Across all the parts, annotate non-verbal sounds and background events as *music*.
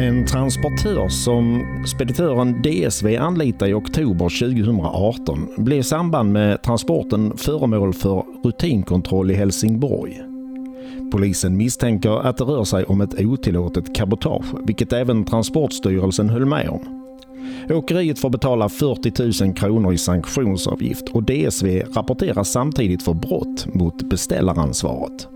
En transportör som speditören DSV anlitade i oktober 2018 blev i samband med transporten föremål för rutinkontroll i Helsingborg. Polisen misstänker att det rör sig om ett otillåtet cabotage, vilket även Transportstyrelsen höll med om. Åkeriet får betala 40 000 kronor i sanktionsavgift och DSV rapporteras samtidigt för brott mot beställaransvaret.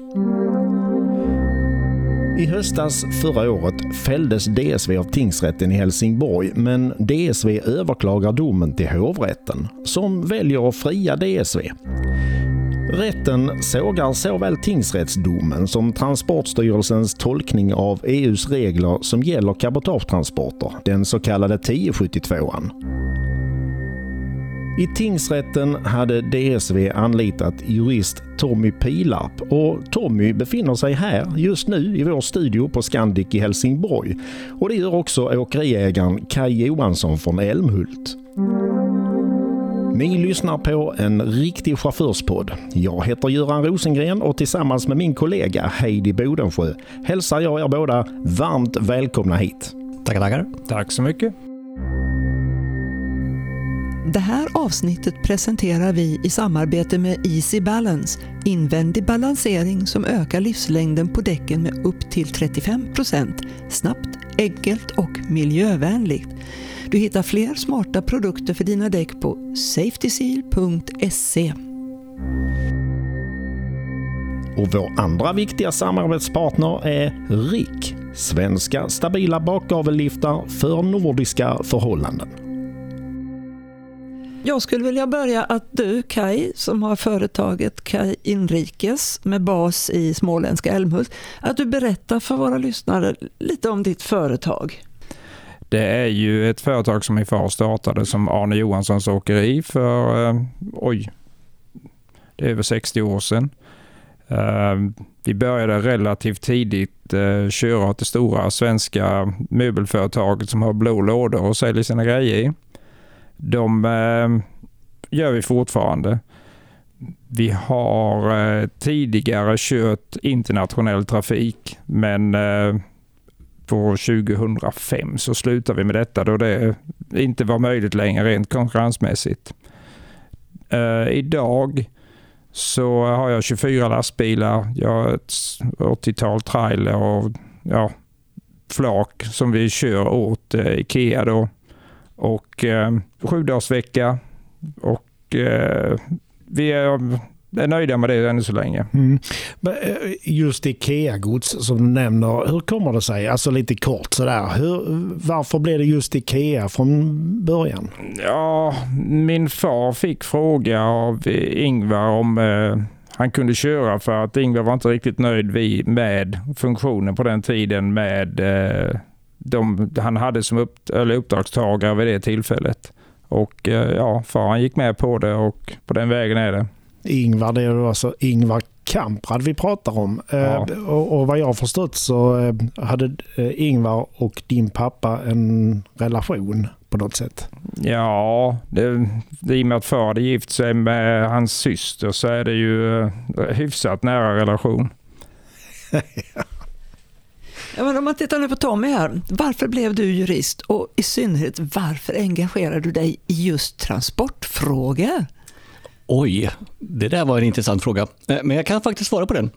I höstas förra året fälldes DSV av tingsrätten i Helsingborg men DSV överklagar domen till hovrätten som väljer att fria DSV. Rätten sågar såväl tingsrättsdomen som Transportstyrelsens tolkning av EUs regler som gäller cabotagetransporter, den så kallade 1072an. I tingsrätten hade DSV anlitat jurist Tommy Pilarp och Tommy befinner sig här just nu i vår studio på Scandic i Helsingborg och det gör också åkeriägaren Kai Johansson från Älmhult. Ni lyssnar på en riktig chaufförspodd. Jag heter Göran Rosengren och tillsammans med min kollega Heidi Bodensjö hälsar jag er båda varmt välkomna hit. Tackar, tackar. Tack så mycket. Det här avsnittet presenterar vi i samarbete med Easy Balance, invändig balansering som ökar livslängden på däcken med upp till 35% Snabbt, enkelt och miljövänligt. Du hittar fler smarta produkter för dina däck på safetyseal.se. Och vår andra viktiga samarbetspartner är RIK, svenska stabila bakgavelliftar för nordiska förhållanden. Jag skulle vilja börja att du Kai, som har företaget Kai Inrikes med bas i småländska Älmhult, att du berättar för våra lyssnare lite om ditt företag. Det är ju ett företag som min far startade som Arne Johanssons åkeri för, eh, oj, det är över 60 år sedan. Eh, vi började relativt tidigt eh, köra åt det stora svenska möbelföretaget som har blå lådor och säljer sina grejer i. De eh, gör vi fortfarande. Vi har eh, tidigare kört internationell trafik men eh, på 2005 så slutade vi med detta då det inte var möjligt längre rent konkurrensmässigt. Eh, idag så har jag 24 lastbilar, jag har ett 80-tal trailer och ja, flak som vi kör åt eh, Ikea då. Och uh, sju dagars vecka och uh, vi är är nöjda med det ännu så länge. Mm. Eh, just IKEA-gods som du nämner, hur kommer det sig? Alltså lite kort sådär. Hur, varför blev det just IKEA från början? Ja, min far fick fråga av Ingvar om eh, han kunde köra för att Ingvar var inte riktigt nöjd med funktionen på den tiden med eh, de han hade som upp, eller uppdragstagare vid det tillfället. Och eh, ja, far han gick med på det och på den vägen är det. Ingvar, det är alltså Ingvar Kamprad vi pratar om. Eh, ja. Och, och, vad jag har förstått så eh, hade Ingvar och din pappa en relation på något sätt. Ja, det, det, i och med att far hade gift sig med hans syster så är det ju hyfsat nära relation. *laughs* ja, men om man tittar nu på Tommy här. Varför blev du jurist och i synnerhet varför engagerar du dig i just transportfrågor? Oj, det där var en intressant fråga. Eh, men jag kan faktiskt svara på den.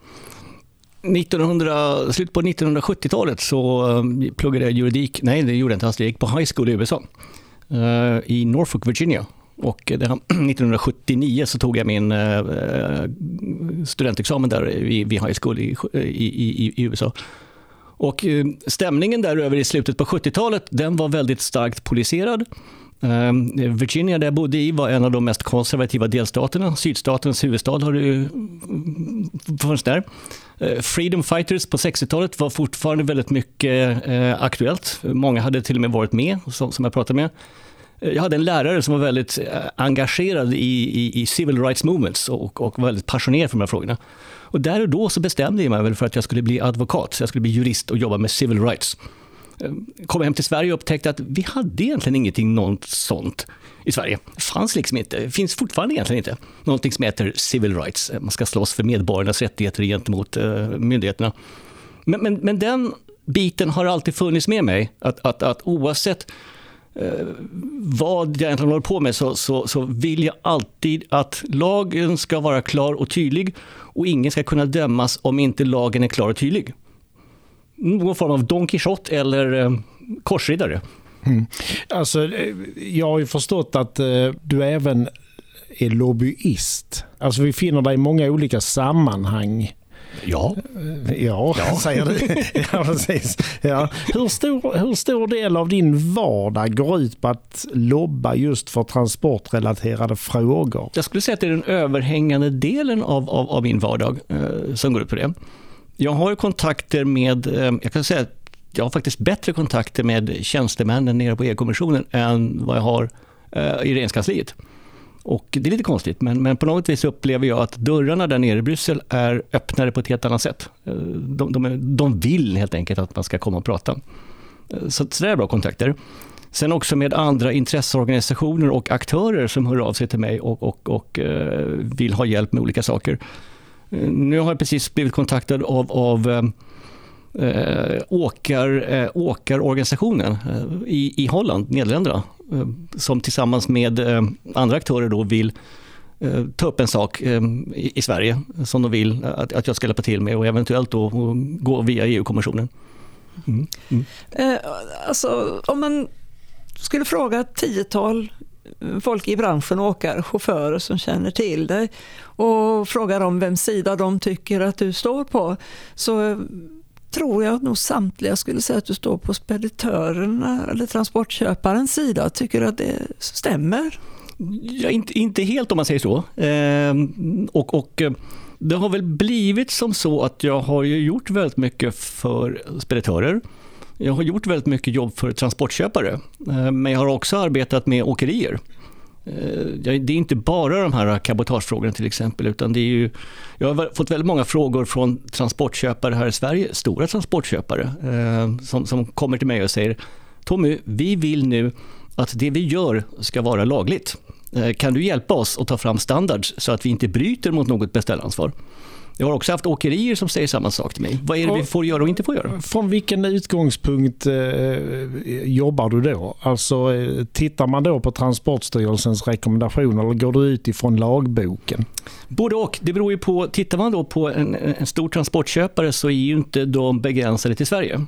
1900, slutet på 1970-talet så eh, pluggade jag juridik. Nej, det gjorde jag inte alls. Jag gick på high school i USA. Eh, I Norfolk, Virginia. Och 1979 *clears throat* så tog jag min studentexamen där vid high school i, i, i USA. Och eh, stämningen där över i slutet på 70-talet, den var väldigt starkt poliserad. Ehm, Virginia, där jag bodde i, var en av de mest konservativa delstaterna. Sydstatens huvudstad har det funnits där. Eh, Freedom Fighters på 60-talet var fortfarande väldigt mycket aktuellt. Många hade till och med varit med, som jag pratade med. Jag hade en lärare som var väldigt engagerad i, i, i civil rights movements och, och väldigt passionerad för de här frågorna. Och där och då så bestämde jag mig väl för att jag skulle bli advokat, så jag skulle bli jurist och jobba med civil rights. Ehm, kom hem till Sverige och upptäckte att vi hade egentligen ingenting något sånt i Sverige. Det fanns liksom inte, finns fortfarande egentligen inte, någonting som heter civil rights. Ehm, man ska slåss för medborgarnas rättigheter gentemot eh, myndigheterna. Men, men, men den biten har alltid funnits med mig. Att, att, att oavsett Eh, vad jag egentligen håller på med så, så, så vill jag alltid att lagen ska vara klar och tydlig och ingen ska kunna dömas om inte lagen är klar och tydlig. Någon form av Don Quijote eller eh, korsriddare. Mm. Alltså, eh, jag har ju förstått att eh, du även är lobbyist. Alltså vi finner dig i många olika sammanhang. Ja. Ja, ja. *laughs* säger du. ja, precis. Ja. Hur, stor, hur stor del av din vardag går ut på att lobba just för transportrelaterade frågor? Jag skulle säga att det är den överhängande delen av, av, av min vardag eh, som går ut på det. Jag har kontakter med, eh, jag kan säga att jag har faktiskt bättre kontakter med tjänstemännen nere på EU-kommissionen än vad jag har eh, i regeringskansliet. Och det är lite konstigt, men, men på något vis upplever jag att dörrarna där nere i Bryssel är öppnare på ett helt annat sätt. Eh, de, de, är, de vill helt enkelt att man ska komma och prata. Eh, så, så det är bra kontakter. Sen också med andra intresseorganisationer och aktörer som hör av sig till mig och, och, och eh, vill ha hjälp med olika saker. Nu har jag precis blivit kontaktad av, av eh, åkar, eh, åkarorganisationen eh, i, i Holland, Nederländerna, eh, som tillsammans med eh, andra aktörer då vill eh, ta upp en sak eh, i, i, Sverige som de vill att, att jag ska hjälpa till med och eventuellt då gå via EU-kommissionen. Mm. Mm. Eh, alltså, om man skulle fråga ett tiotal folk i branschen, åkare, chaufförer som känner till dig och frågar om vem sida de tycker att du står på, så tror jag nog samtliga skulle säga att du står på speditörerna eller transportköparens sida. Tycker du att det stämmer? Ja, inte, inte helt om man säger så. Ehm, och, och eh, det har väl blivit som så att jag har gjort väldigt mycket för speditörer. Jag har gjort väldigt mycket jobb för transportköpare, ehm, men jag har också arbetat med åkerier. Eh, det är inte bara de här cabotagefrågorna till exempel, utan det är ju, jag har fått väldigt många frågor från transportköpare här i Sverige, stora transportköpare, eh, som, som kommer till mig och säger Tommy, vi vill nu att det vi gör ska vara lagligt. Eh, kan du hjälpa oss att ta fram standards så att vi inte bryter mot något beställaransvar? Jag har också haft åkerier som säger samma sak till mig. Vad är det vi får göra och inte får göra? Från vilken utgångspunkt eh, jobbar du då? Alltså, eh, tittar man då på Transportstyrelsens rekommendationer eller går du utifrån lagboken? Både och. Det beror ju på, tittar man då på en, en stor transportköpare så är ju inte de begränsade till Sverige.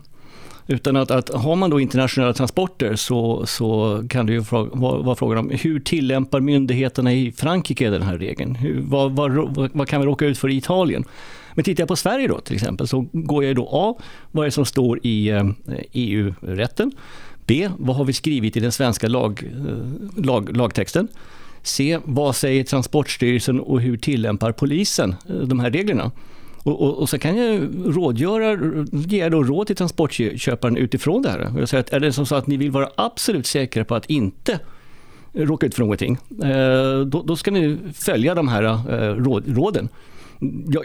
Utan att, att har man då internationella transporter så, så kan det ju vara, vara frågan om hur tillämpar myndigheterna i Frankrike den här regeln? Hur, vad, vad, vad, kan vi råka ut för i Italien? Men tittar jag på Sverige då till exempel så går jag då A. Vad är det som står i eh, EU-rätten? B. Vad har vi skrivit i den svenska lag, eh, lag, lagtexten? C. Vad säger Transportstyrelsen och hur tillämpar polisen eh, de här reglerna? Och, och, och, så kan jag rådgöra, ge då råd till transportköparen utifrån det här. Jag säger att är det som så att ni vill vara absolut säkra på att inte råka ut för någonting, eh, då, då ska ni följa de här eh, råd, råden.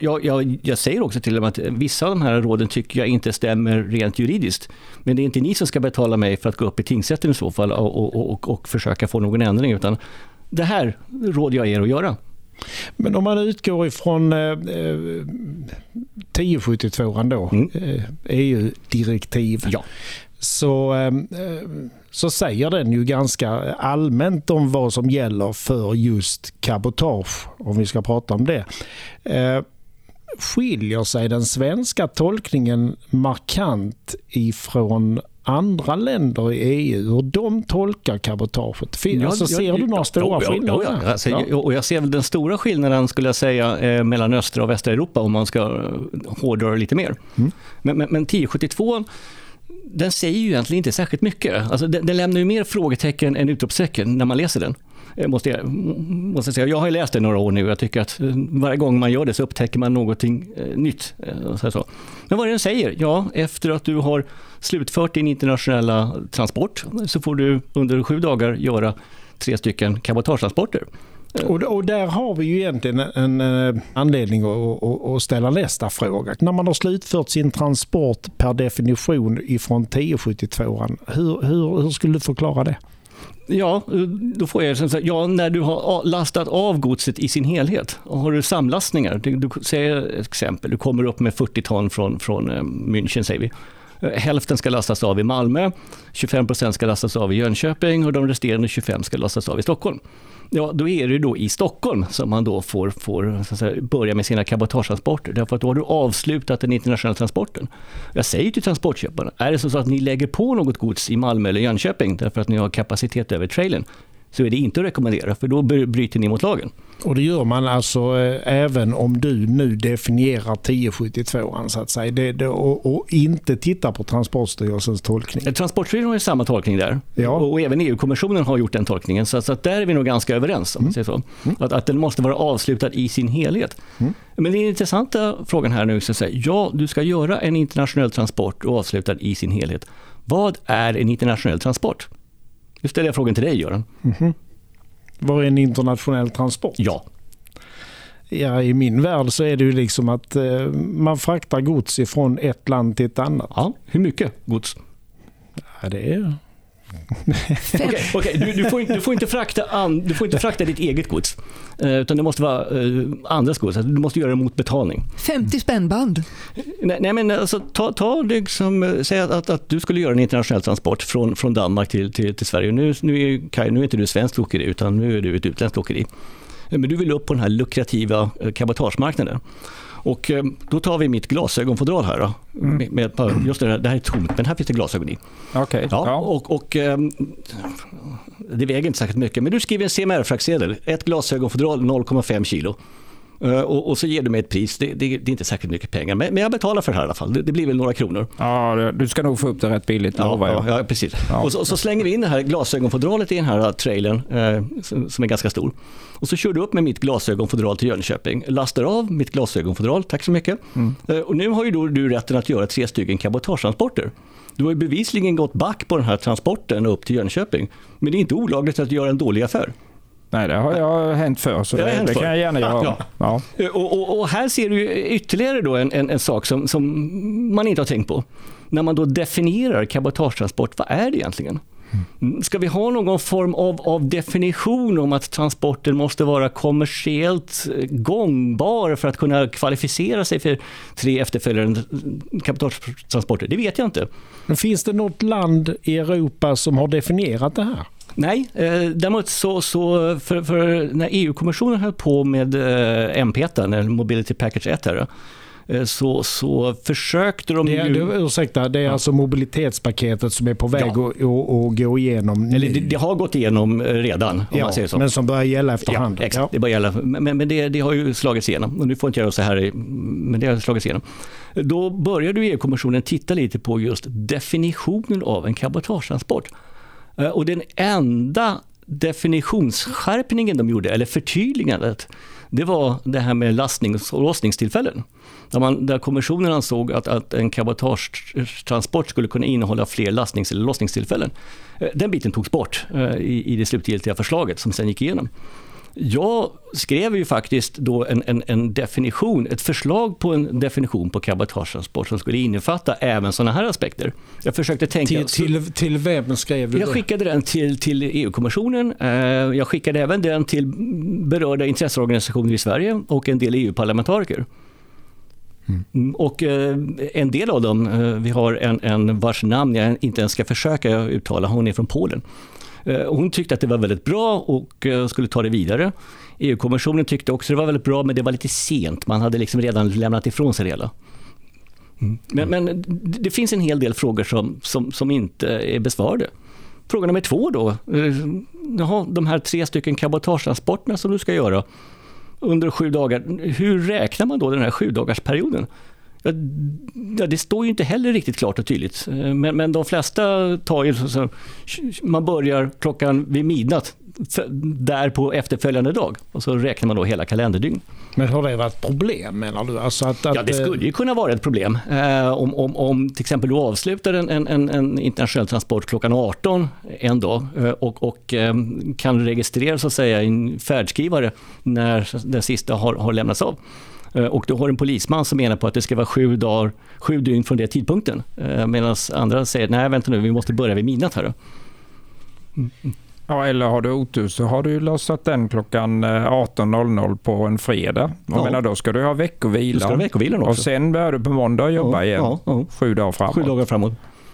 Jag, jag, jag, säger också till dem att vissa av de här råden tycker jag inte stämmer rent juridiskt. Men det är inte ni som ska betala mig för att gå upp i tingsrätten i så fall och, och, och försöka få någon ändring, utan det här råder jag er att göra. Men om man utgår ifrån eh, 1072 då, mm. eh, EU-direktiv. Ja. Så, eh, så säger den ju ganska allmänt om vad som gäller för just cabotage, om vi ska prata om det. Eh, skiljer sig den svenska tolkningen markant ifrån andra länder i EU, hur de tolkar cabotaget? Ja, alltså, ser du några stora ja, skillnader? Ja, ja. Alltså, och jag ser den stora skillnaden skulle jag säga eh, mellan östra och västra Europa om man ska eh, hårdra lite mer. Mm. Men, men, men 1072 den säger ju egentligen inte särskilt mycket. Alltså, den, den lämnar ju mer frågetecken än utropstecken när man läser den. Eh, måste jag, måste säga. Jag har läst det några år nu och jag tycker att eh, varje gång man gör det så upptäcker man någonting eh, nytt. Så, så. Men vad den säger? Ja, efter att du har slutfört din internationella transport så får du under sju dagar göra tre stycken cabotagetransporter. Och, och, där har vi ju egentligen en, en eh, anledning att, att, ställa nästa fråga. När man har slutfört sin transport per definition ifrån 1072, hur, hur, hur skulle du förklara det? Ja, då får jag säga, ja, när du har lastat av godset i sin helhet. Och har du samlastningar, du, säger ett exempel, du kommer upp med 40 ton från, från eh, München säger vi. Eh, hälften ska lastas av i Malmö, 25 procent ska lastas av i Jönköping och de resterande 25 ska lastas av i Stockholm ja, då är det då i Stockholm som man då får, får säga, börja med sina cabotagetransporter. Därför att då har du avslutat den internationella transporten. Jag säger till transportköparna, är det så att ni lägger på något gods i Malmö eller Jönköping därför att ni har kapacitet över trailern, så är det inte att rekommendera, för då bryter ni mot lagen. Och det gör man alltså eh, även om du nu definierar 1072 så att säga, det, det, och, och, inte tittar på Transportstyrelsens tolkning? Eh, Transportstyrelsen har samma tolkning där. Ja. Och, och även EU-kommissionen har gjort den tolkningen. Så, så att där är vi nog ganska överens. Om mm. så. Mm. Att, att den måste vara avslutad i sin helhet. Mm. Men den intressanta frågan här nu är att säga, ja, du ska göra en internationell transport och avslutad i sin helhet. Vad är en internationell transport? Nu ställer jag frågan till dig Göran. Mm -hmm. Vad är en internationell transport? Ja. Ja, i min värld så är det ju liksom att eh, man fraktar gods ifrån ett land till ett annat. Ja, hur mycket gods? Ja, det är Okej, okay, du, du, får inte, du, får inte frakta an, du får inte frakta ditt eget gods. Eh, utan det måste vara eh, andras gods. Alltså, du måste göra det mot betalning. 50 spännband? Nej, nej men alltså, ta, ta liksom, eh, säg att, att, att, du skulle göra en internationell transport från, från Danmark till, till, till Sverige. Nu, nu, är, Kaj, nu är inte du svenskt åkeri utan nu är du ett utländskt åkeri. Men du vill upp på den här lukrativa cabotagemarknaden. Och eh, då tar vi mitt glasögonfodral här. Då, mm. med, med, just det, här, det här är tomt, men här finns det glasögon i. Okay. Ja, ja. Och, och, ehm, det väger inte särskilt mycket, men du skriver en CMR-fraktsedel. Ett glasögonfodral 0,5 kilo. Uh, och, och, så ger du mig ett pris, det, det, det, är inte särskilt mycket pengar, men, men jag betalar för det här i alla fall. Det, det blir väl några kronor. Ja, du ska nog få upp det rätt billigt, ja, lovar jag. Ja, precis. Ja. Och så, så, slänger vi in det här glasögonfodralet i den här trailern, uh, som, som, är ganska stor. Och så kör du upp med mitt glasögonfodral till Jönköping, lastar av mitt glasögonfodral, tack så mycket. Mm. Uh, och nu har ju då du rätten att göra tre stycken cabotagetransporter. Du har ju bevisligen gått back på den här transporten upp till Jönköping. Men det är inte olagligt att göra en dålig affär. Nej, det har jag hänt för så det, det, det kan jag gärna göra. Ja. ja. Och, och, och, här ser du ytterligare då en, en, en, sak som, som man inte har tänkt på. När man då definierar cabotagetransport, vad är det egentligen? Mm. Ska vi ha någon form av, av, definition om att transporten måste vara kommersiellt gångbar för att kunna kvalificera sig för tre efterföljande cabotagetransporter? Det vet jag inte. Men finns det något land i Europa som har definierat det här? Nej, eh, däremot så, så för, för när EU-kommissionen höll på med eh, MPETA, Mobility Package 1, här, eh, så, så försökte de det ju... ursäkta, det är ja. alltså mobilitetspaketet som är på väg ja. att, att, gå igenom? Eller det, det, har gått igenom eh, redan, om ja, man säger så. Men som börjar gälla efterhand? Ja, exakt. Det börjar gälla. Men, men det, det, har ju slagits igenom. Och nu får jag inte göra så här, men det har slagits igenom. Då började EU-kommissionen titta lite på just definitionen av en cabotagetransport. Eh, och den enda definitionsskärpningen de gjorde, eller förtydligandet, det var det här med lastnings och lossningstillfällen. Där, man, där kommissionen ansåg att, att en cabotagetransport skulle kunna innehålla fler lastnings eller lossningstillfällen. Eh, den biten togs bort eh, i, i det slutgiltiga förslaget som sen gick igenom. Jag skrev ju faktiskt då en, en, en, definition, ett förslag på en definition på cabotagetransport som skulle innefatta även sådana här aspekter. Jag försökte tänka... Till, till, till vem skrev du Jag skickade den till, till EU-kommissionen. Eh, jag skickade även den till berörda intresseorganisationer i Sverige och en del EU-parlamentariker. Mm. Och eh, en del av dem, eh, vi har en, en vars namn jag inte ens ska försöka uttala, hon är från Polen. Eh, hon tyckte att det var väldigt bra och eh, skulle ta det vidare. EU-kommissionen tyckte också att det var väldigt bra men det var lite sent. Man hade liksom redan lämnat ifrån sig det hela. Mm. Men, men, det finns en hel del frågor som, som, som inte är besvarade. Fråga nummer två då. Eh, jaha, de här tre stycken cabotagetransporterna som du ska göra under sju dagar. Hur räknar man då den här sju dagars perioden? Ja, det står ju inte heller riktigt klart och tydligt. Men, men de flesta tar ju... Så, man börjar klockan vid midnatt där på efterföljande dag och så räknar man då hela kalenderdygn. Men har det varit problem menar du? Alltså att, att, ja, det skulle ju kunna vara ett problem. Eh, om, om, om till exempel du avslutar en, en, en, internationell transport klockan 18 en dag eh, och, och eh, kan registrera så att säga en färdskrivare när den sista har, har lämnats av Eh, och du har en polisman som menar på att det ska vara sju, dagar, sju dygn från den tidpunkten. Eh, Medan andra säger, nej vänta nu, vi måste börja vid midnatt här. Mm. Ja, eller har du otur så har du lossat den klockan 18.00 på en fredag. Jag Ja. menar, då ska du ha veckovila. Du ha veckovilan också. Och sen börjar du på måndag och jobba Ja, igen. ja, ja. Sju dagar framåt. Sju dagar framåt.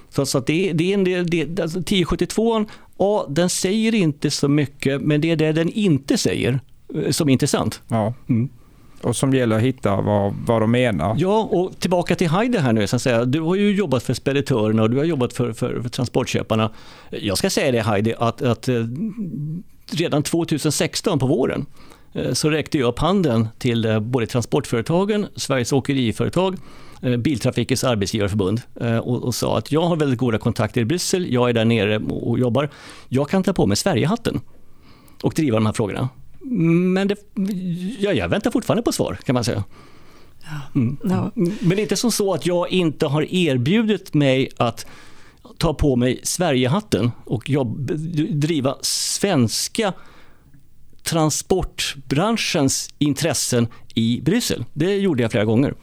Så, så det, det är en del, det, alltså 1072, ja den säger inte så mycket, men det är det den inte säger eh, som är intressant. Ja. Mm. Och som gäller att hitta vad, vad de menar. Ja, och tillbaka till Heide här nu. Så att säga. Du har ju jobbat för speditörerna och du har jobbat för, för, för transportköparna. Jag ska säga det Heidi, att, att eh, redan 2016 på våren eh, så räckte jag upp handen till eh, både transportföretagen, Sveriges åkeriföretag, Biltrafikens arbetsgivarförbund och, och sa att jag har väldigt goda kontakter i Bryssel, jag är där nere och jobbar. Jag kan ta på mig Sverigehatten och driva de här frågorna. Men det, ja, jag väntar fortfarande på svar kan man säga. Mm. Ja. Men det är inte som så att jag inte har erbjudit mig att ta på mig Sverigehatten och jobb, driva svenska transportbranschens intressen i Bryssel. Det gjorde jag flera gånger.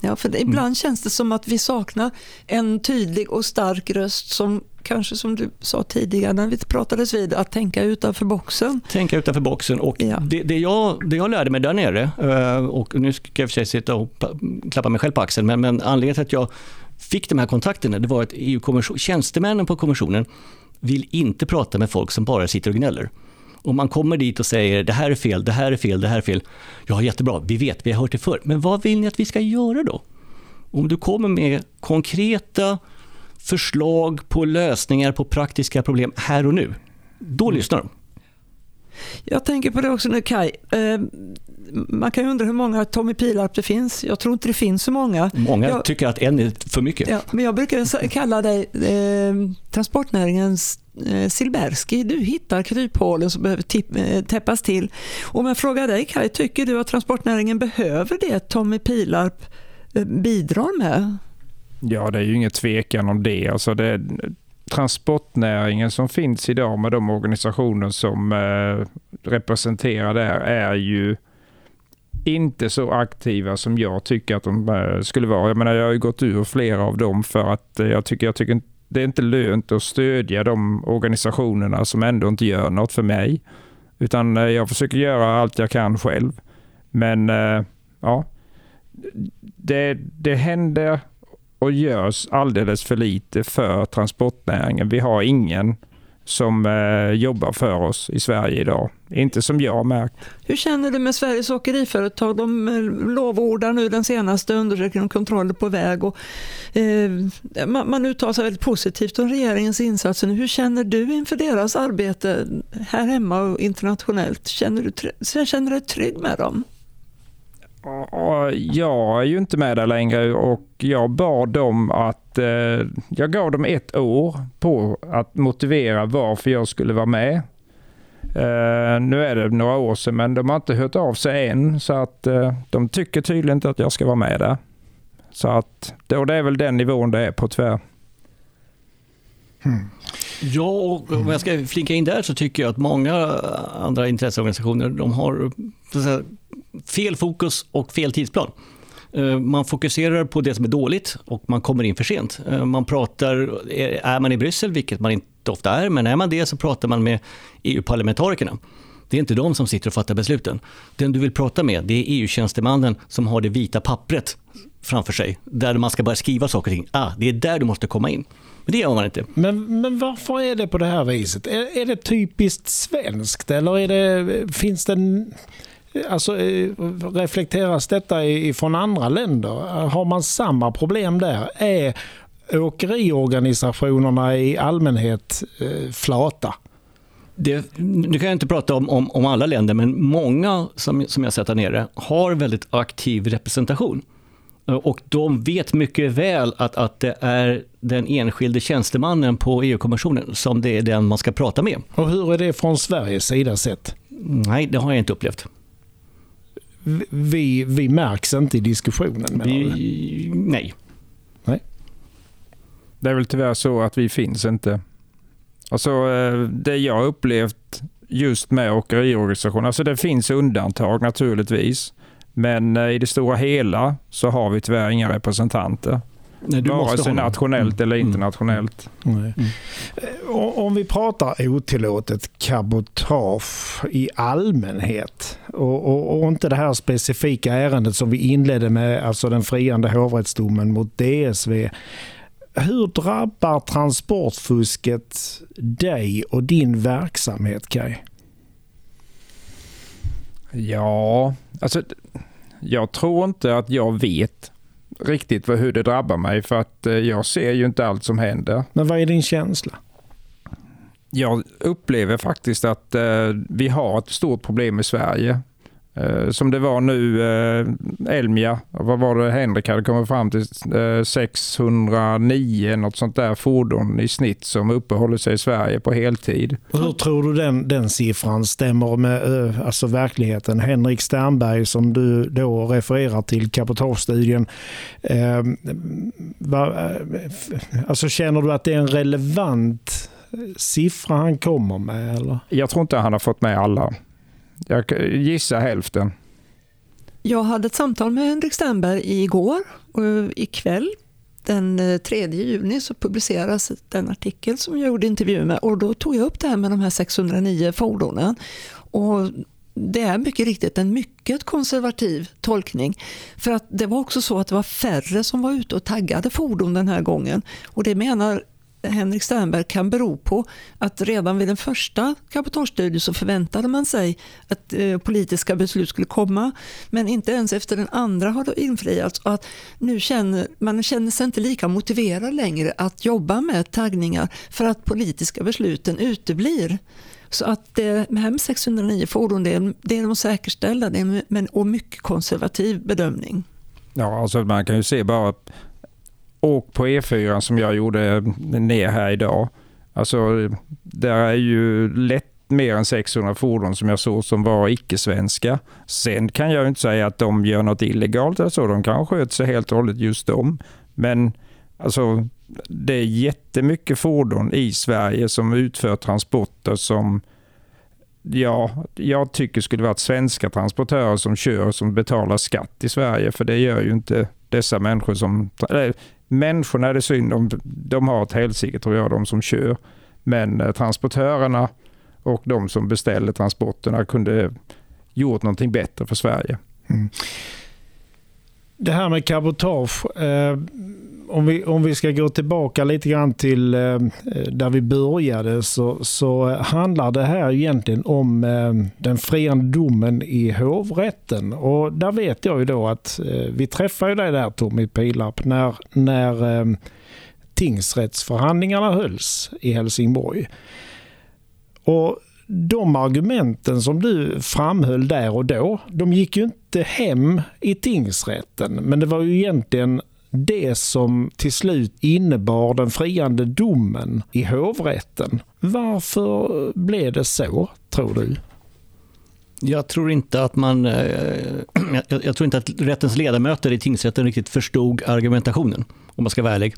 Ja, för det, ibland känns det som att vi saknar en tydlig och stark röst som kanske som du sa tidigare när vi pratades vid, att tänka utanför boxen. Tänka utanför boxen. Och Ja. det, det, jag, det jag lärde mig där nere, eh, och nu ska jag för sig sitta och pa- klappa mig själv på axeln, men, men anledningen till att jag fick de här kontakterna, det var att EU-kommission, tjänstemännen på kommissionen vill inte prata med folk som bara sitter och gnäller. Om man kommer dit och säger det här är fel, det här är fel, det här är fel. Ja, jättebra, vi vet, vi har hört det förr. Men vad vill ni att vi ska göra då? Om du kommer med konkreta förslag på lösningar på praktiska problem här och nu, då lyssnar de. Jag tänker på det också nu Kai. Eh, man kan ju undra hur många Tommy Pilarp det finns. Jag tror inte det finns så många. Många Ja. tycker att en är för mycket. Ja, men jag brukar kalla dig eh, transportnäringens eh, Silbersky. Du hittar kryphålen som behöver tipp- eh, täppas till. Om jag frågar dig Kai, tycker du att transportnäringen behöver det Tommy Pilarp eh, bidrar med? Ja, det är ju ingen tvekan om det. Alltså det transportnäringen som finns idag med de organisationer som eh, representerar där är ju inte så aktiva som jag tycker att de eh, skulle vara. Jag menar, jag har ju gått ur flera av dem för att eh, jag tycker, jag tycker inte- det är inte lönt att stödja de organisationerna som ändå inte gör något för mig. Utan eh, jag försöker göra allt jag kan själv. Men eh, ja, det, det händer och görs alldeles för lite för transportnäringen. Vi har ingen som eh, jobbar för oss i Sverige idag. Inte som jag har märkt. Hur känner du med Sveriges åkeriföretag? De eh, lovordar nu den senaste undersökningen om kontroller på väg och eh, man, man uttalar sig väldigt positivt om regeringens insatser. Hur känner du inför deras arbete här hemma och internationellt? Känner du, känner du dig trygg med dem? Jag är ju inte med där längre och jag bad dem att... Eh, jag gav dem ett år på att motivera varför jag skulle vara med. Eh, nu är det några år sedan men de har inte hört av sig än så att eh, de tycker tydligen inte att jag ska vara med där. Så att då det är väl den nivån det är på tyvärr. Ja, och om jag ska flinka in där så tycker jag att många andra intresseorganisationer de har så att säga, fel fokus och fel tidsplan. Eh, man fokuserar på det som är dåligt och man kommer in för sent. Eh, man pratar, är är man i Bryssel, vilket man inte ofta är, men är man det så pratar man med EU-parlamentarikerna. Det är inte de som sitter och fattar besluten. Den du vill prata med, det är EU-tjänstemannen som har det vita pappret framför sig, där man ska börja skriva saker och ting. Ah, det är där du måste komma in. Men det gör man inte. Men, men varför är det på det här viset? Är, är det typiskt svenskt eller är det, finns det en, alltså, eh, reflekteras detta från andra länder? Har man samma problem där? Är åkeriorganisationerna i allmänhet eh, flata? Det, nu kan jag inte prata om, om, om alla länder, men många som, som jag sett där nere har väldigt aktiv representation. Eh, Och de vet mycket väl att, att det är den enskilde tjänstemannen på EU-kommissionen som det är den man ska prata med. Och hur är det från Sveriges sida sett? Nej, det har jag inte upplevt. Vi, vi märks inte i diskussionen. Vi, nej. Det är väl tyvärr så att vi finns inte. Alltså eh, det jag upplevt just med åkeriorganisationer, alltså det finns undantag naturligtvis. Men eh, i det stora hela så har vi tyvärr inga representanter. Nej, du vare måste sig nationellt eller Mm. internationellt. Nej. Eh, Om vi pratar otillåtet cabotage i allmänhet och, och, och inte det här specifika ärendet som vi inledde med, alltså den friande hovrättsdomen mot DSV. Hur drabbar transportfusket dig och din verksamhet Kai? Ja, alltså jag tror inte att jag vet riktigt vad, hur det drabbar mig för att eh, jag ser ju inte allt som händer. Men vad är din känsla? Jag upplever faktiskt att eh, vi har ett stort problem i Sverige. Eh, som det var nu, eh, Elmia, vad var det Henrik hade kommit fram till? Eh, 609, något sånt där fordon i snitt som uppehåller sig i Sverige på heltid. Och Hur tror du den, den siffran stämmer med eh, alltså verkligheten? Henrik Sternberg som du då refererar till, kapitagestudien. Eh, va, eh, alltså känner du att det är en relevant eh, siffra han kommer med? Eller? Jag tror inte han har fått med alla. Jag gissar hälften. Jag hade ett samtal med Henrik Sternberg igår och eh, ikväll den eh, 3 juni så publiceras den artikel som jag gjorde intervju med och då tog jag upp det här med de här 609 fordonen. Och det är mycket riktigt en mycket konservativ tolkning. För att det var också så att det var färre som var ute och taggade fordon den här gången. Och det menar Henrik Sternberg kan bero på att redan vid den första cabotagestudien så förväntade man sig att eh, politiska beslut skulle komma men inte ens efter den andra har det infriats och att nu känner man känner sig inte lika motiverad längre att jobba med taggningar för att politiska besluten uteblir. Så att det med hem 609 fordon det är, det är de säkerställda det är en, men, och mycket konservativ bedömning. Ja, alltså man kan ju se bara åk på E4 som jag gjorde ner här idag. Alltså, där är ju lätt mer än 600 fordon som jag såg som var icke-svenska. Sen kan jag inte säga att de gör något illegalt eller så. De kan sköta sig helt och hållet just de. Men alltså, det är jättemycket fordon i Sverige som utför transporter som Ja, jag tycker skulle varit svenska transportörer som kör som betalar skatt i Sverige. För det gör ju inte dessa människor som... Eller, människorna är det synd om. De har ett helsike tror jag, de som kör. Men eh, transportörerna och de som beställer transporterna kunde gjort någonting bättre för Sverige. Mm. Det här med cabotage. Eh, om, vi, om vi ska gå tillbaka lite grann till eh, där vi började så, så handlar det här egentligen om eh, den friande domen i hovrätten. Och där vet jag ju då att eh, vi träffade dig där Tommy Pilarp när, när eh, tingsrättsförhandlingarna hölls i Helsingborg. Och de argumenten som du framhöll där och då, de gick ju inte hem i tingsrätten. Men det var ju egentligen det som till slut innebar den friande domen i hovrätten. Varför blev det så, tror du? Jag tror inte att man... Eh, jag, jag tror inte att rättens ledamöter i tingsrätten riktigt förstod argumentationen, om man ska vara ärlig.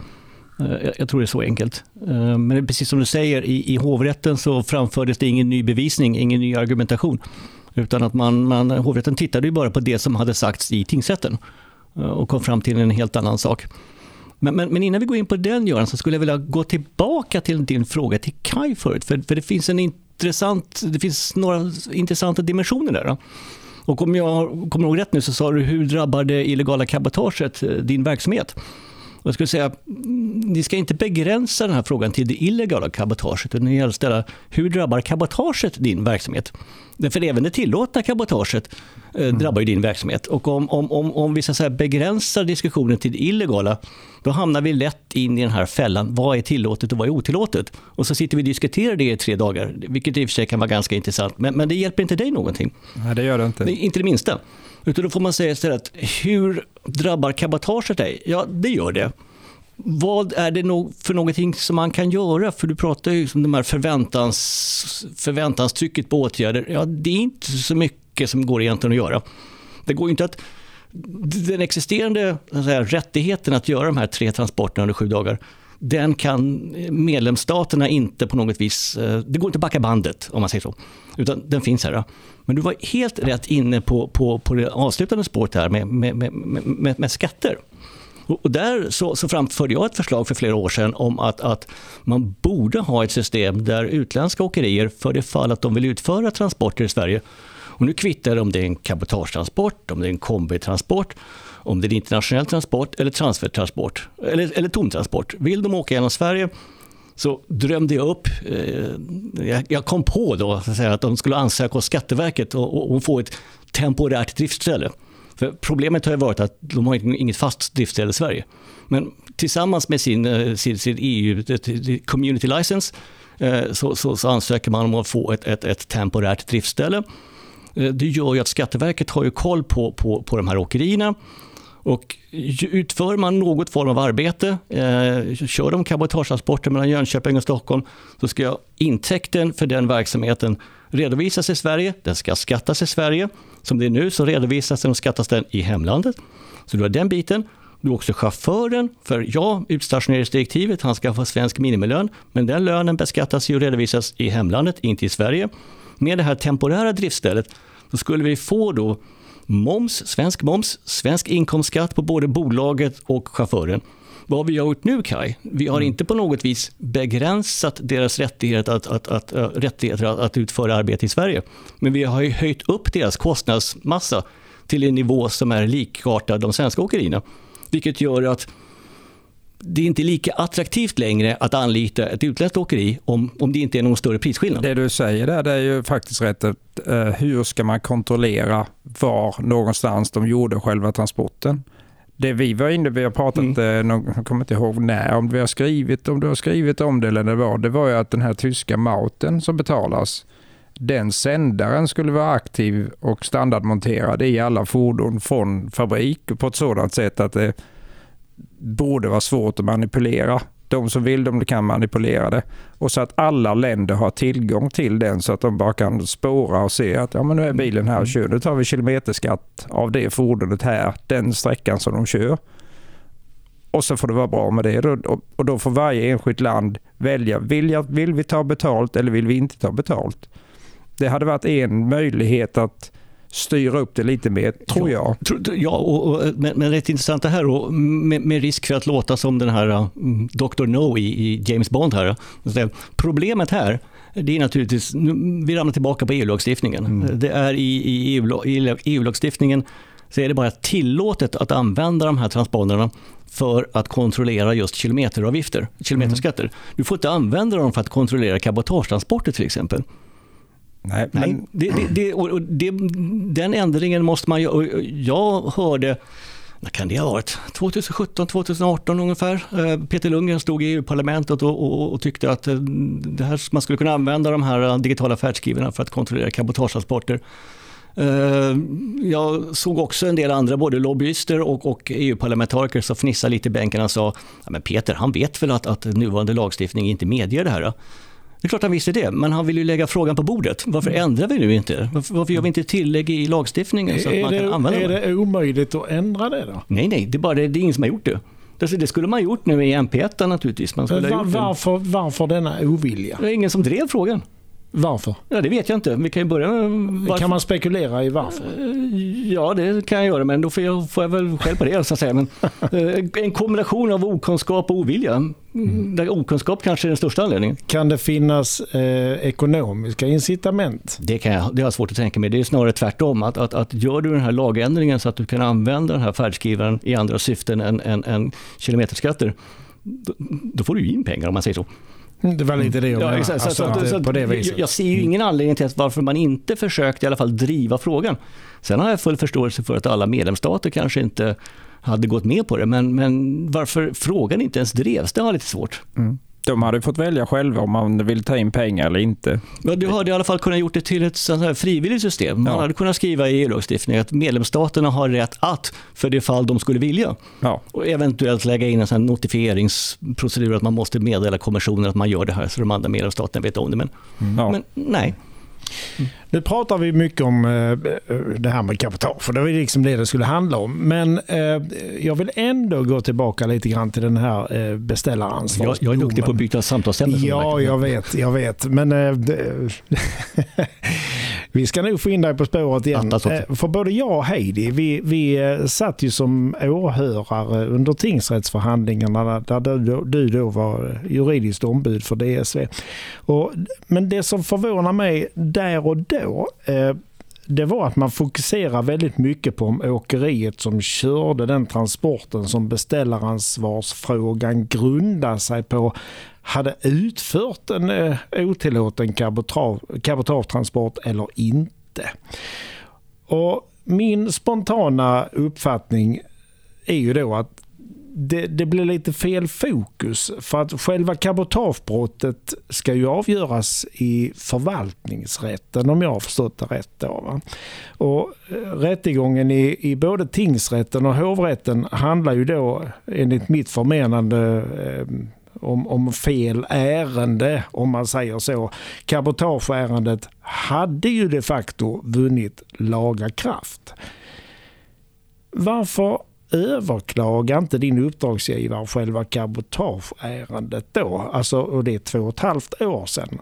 Eh, jag, jag tror det är så enkelt. Eh, men precis som du säger, i, i hovrätten så framfördes det ingen ny bevisning, ingen ny argumentation. Utan att man, man, hovrätten tittade ju bara på det som hade sagts i tingsrätten Eh, och kom fram till en helt annan sak. Men, men, men innan vi går in på den Göran, så skulle jag vilja gå tillbaka till din fråga till Kai förut. För, för det finns en intressant, det finns några intressanta dimensioner där. Då. Och om jag kommer ihåg rätt nu så sa du, hur drabbar det illegala cabotaget eh, din verksamhet? Och jag skulle säga, mm, ni ska inte begränsa den här frågan till det illegala cabotaget, utan ni ska ställa, hur drabbar cabotaget din verksamhet? För även det tillåtna cabotaget eh, drabbar ju din verksamhet. Och om, om, om, om vi så säga, begränsar diskussionen till det illegala, då hamnar vi lätt in i den här fällan. Vad är tillåtet och vad är otillåtet? Och så sitter vi och diskuterar det i tre dagar, vilket i och för sig kan vara ganska intressant. Men, men det hjälper inte dig någonting. Nej, det gör det inte. Det inte det minsta. Utan då får man säga istället, hur drabbar cabotaget dig? Ja, det gör det. Vad är det för någonting som man kan göra? För du pratar ju om de här förväntans, förväntanstrycket på åtgärder. Ja, det är inte så mycket som går egentligen att göra. Det går ju inte att den existerande så att säga, rättigheten att göra de här tre transporterna under sju dagar, den kan medlemsstaterna inte på något vis, eh, det går inte att backa bandet om man säger så, utan den finns här. Men du var helt rätt inne på, på, på det avslutande spåret här med, med, med, med, med skatter. Och där så, så framförde jag ett förslag för flera år sedan om att, att man borde ha ett system där utländska åkerier, för det fall att de vill utföra transporter i Sverige, och nu kvittar det om det är en cabotagetransport, om det är en kombitransport, om det är en internationell transport eller transfertransport, eller, eller tomtransport. Vill de åka genom Sverige så drömde jag upp, eh, jag kom på då att, säga, att de skulle ansöka hos Skatteverket och, och, och få ett temporärt driftställe. För problemet har ju varit att de har inget fast driftställe i Sverige. Men tillsammans med sin, eh, sin, sin EU eh, Community License eh, så, så, så, ansöker man om att få ett, ett, ett temporärt driftställe. Eh, det gör ju att Skatteverket har ju koll på, på, på de här åkerierna. Och utför man något form av arbete, eh, kör de cabotagetransporter mellan Jönköping och Stockholm, så ska intäkten för den verksamheten redovisas i Sverige, den ska skattas i Sverige. Som det är nu så redovisas den och skattas den i hemlandet. Så du har den biten. Du har också chauffören, för ja, utstationeringsdirektivet, han ska få svensk minimilön, men den lönen beskattas ju och redovisas i hemlandet, inte i Sverige. Med det här temporära driftstället, så skulle vi få då moms, svensk moms, svensk inkomstskatt på både bolaget och chauffören. Vad vi har gjort nu Kai, vi har mm. inte på något vis begränsat deras rättigheter att, att, att, äh, rättigheter att, att utföra arbete i Sverige. Men vi har höjt upp deras kostnadsmassa till en nivå som är likartad de svenska åkerierna. Vilket gör att det är inte lika attraktivt längre att anlita ett utländskt åkeri om, om det inte är någon större prisskillnad. Det du säger där det är ju faktiskt rätt. Uh, hur ska man kontrollera var någonstans de gjorde själva transporten? Det vi var inne vi har pratat, mm. Eh, jag kommer inte ihåg när, om vi har skrivit, om du har skrivit om det eller det var, det var ju att den här tyska mauten som betalas, den sändaren skulle vara aktiv och standardmonterad i alla fordon från fabrik på ett sådant sätt att det borde vara svårt att manipulera. De som vill de kan manipulera det. Och så att alla länder har tillgång till den så att de bara kan spåra och se att ja, men nu är bilen här och kör. Nu tar vi kilometerskatt av det fordonet här, den sträckan som de kör. Och så får det vara bra med det. Och då får varje enskilt land välja, vill, jag, vill vi ta betalt eller vill vi inte ta betalt? Det hade varit en möjlighet att styra upp det lite mer, tror jag. Ja, och, och, men, men rätt intressant det här och med, med, risk för att låta som den här uh, Dr. No i, i James Bond här. Problemet här det är naturligtvis, vi ramlar tillbaka på EU-lagstiftningen. Mm. Det är i, i EU-lagstiftningen så är det bara tillåtet att använda de här transponderna för att kontrollera just kilometeravgifter, kilometerskatter. Mm. Du får inte använda dem för att kontrollera cabotagetransporter till exempel. Nej, men... Nej, det, det, det, och det, den ändringen måste man ju... Jag hörde, när kan det ha varit? 2017, 2018 ungefär. Eh, Peter Lundgren stod i EU-parlamentet och, och, och, tyckte att eh, det här, man skulle kunna använda de här digitala färdskrivarna för att kontrollera cabotagetransporter. Eh, jag såg också en del andra, både lobbyister och, och EU-parlamentariker som fnissade lite i bänken och sa ja, men Peter, han vet väl att, att nuvarande lagstiftning inte medger det här. Det är klart han visste det, men han vill ju lägga frågan på bordet. Varför mm. ändrar vi nu inte? Varför, varför gör vi inte tillägg i lagstiftningen så att man kan använda Är det omöjligt att ändra det då? Nej, nej, det är bara det, det är ingen som har gjort det. Det skulle man gjort nu i MP1 naturligtvis. Man skulle var, varför, varför denna ovilja? Det är ingen som drev frågan. Varför? Ja, det vet jag inte. Vi kan ju börja varför. Kan man spekulera i varför? Ja, det kan jag göra, men då får jag, får jag väl själv på det. Så att säga. Men, *laughs* eh, en kombination av okunskap och ovilja. Mm. Där okunskap kanske är den största anledningen. Kan det finnas eh, ekonomiska incitament? Det, kan jag, det har jag svårt att tänka mig. Det är snarare tvärtom. Att, att, att gör du den här lagändringen så att du kan använda den här färdskrivaren i andra syften än, än, än kilometerskatter, då, då får du in pengar om man säger så. Det var lite det jag. Ja, alltså, så, så, på det viset. Jag, ser ju ingen anledning till varför man inte försökte i alla fall driva frågan. Sen har jag full förståelse för att alla medlemsstater kanske inte hade gått med på det, men, men varför frågan inte ens drevs, det har jag lite svårt. Mm de hade fått välja själva om man vill ta in pengar eller inte. Ja, du hade i alla fall kunnat gjort det till ett sånt här frivilligt system. Man ja. hade kunnat skriva i EU-lagstiftningen att medlemsstaterna har rätt att, för det fall de skulle vilja, ja. och eventuellt lägga in en sån notifieringsprocedur att man måste meddela kommissionen att man gör det här så de andra medlemsstaterna vet om det. Men, mm. men nej, nu pratar vi mycket om eh, det här med kapital, för det var liksom det det skulle handla om. Men eh, jag vill ändå gå tillbaka lite grann till den här eh, beställaransvarsdomen. Jag, jag är duktig på att byta samtalsämne. Ja, jag vet, jag vet. Men *laughs* Vi ska nog få in dig på spåret igen. Eh, för både jag och Heidi, vi, vi eh, satt ju som åhörare under tingsrättsförhandlingarna där du, du då var juridiskt ombud för DSV. Och, men det som förvånar mig där och då eh, det var att man fokuserar väldigt mycket på om åkeriet som körde den transporten som beställaransvarsfrågan grundar sig på hade utfört en eh, otillåten cabotagetransport eller inte. Och min spontana uppfattning är ju då att det, det, blir lite fel fokus för att själva cabotagebrottet ska ju avgöras i förvaltningsrätten om jag har förstått det rätt. Då, va? Och eh, rättegången i, i både tingsrätten och hovrätten handlar ju då enligt mitt förmenande eh, om, om fel ärende, om man säger så. Cabotageärendet hade ju de facto vunnit laga kraft. Varför överklagar inte din uppdragsgivare själva cabotageärendet då? Alltså, och det är två och ett halvt år sedan.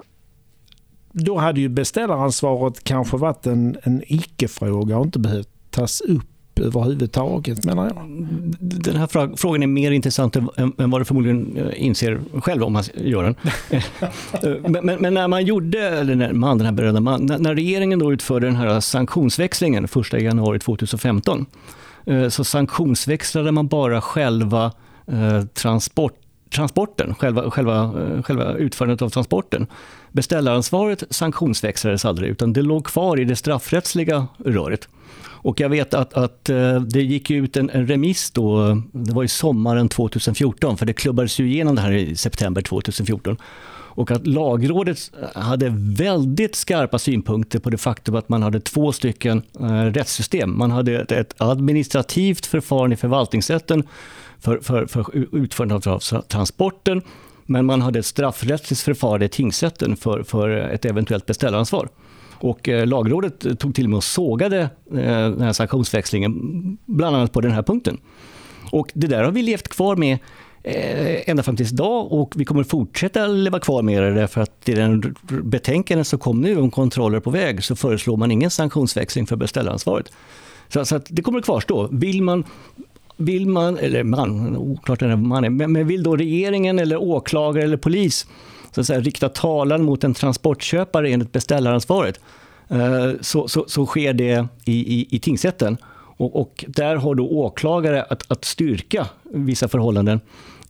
Då hade ju beställaransvaret kanske varit en, en icke-fråga och inte behövt tas upp överhuvudtaget menar jag. Den här frågan är mer intressant än, vad du förmodligen eh, inser själv om man gör den. *laughs* men, men, men, när man gjorde, eller när man, den här berörda man, när, när regeringen då utförde den här sanktionsväxlingen 1 januari 2015 Eh, så sanktionsväxlade man bara själva eh, transport, transporten, själva, själva, eh, själva utförandet av transporten. Beställaransvaret sanktionsväxlades aldrig, utan det låg kvar i det straffrättsliga röret. Och jag vet att, att eh, det gick ut en, en, remiss då, det var i sommaren 2014, för det klubbades ju igenom det här i september 2014 och att lagrådet hade väldigt skarpa synpunkter på det faktum att man hade två stycken eh, rättssystem. Man hade ett administrativt förfarande i förvaltningsrätten för, för, för utförandet av transporten, men man hade ett straffrättsligt förfarande i tingsrätten för, för ett eventuellt beställaransvar. Och eh, lagrådet tog till och med och sågade eh, den här sanktionsväxlingen, bland annat på den här punkten. Och det där har vi levt kvar med Eh, ända fram tills idag och vi kommer fortsätta leva kvar med det därför att i den betänkande som kom nu om kontroller på väg så föreslår man ingen sanktionsväxling för beställaransvaret. Så, så att det kommer att kvarstå. Vill man vill man, eller man, oklart är man är, men vill då regeringen eller åklagare eller polis så att säga, rikta talan mot en transportköpare enligt beställaransvaret eh, så, så, så sker det i, i, i tingsrätten. Och, och, där har då åklagare att, att styrka vissa förhållanden.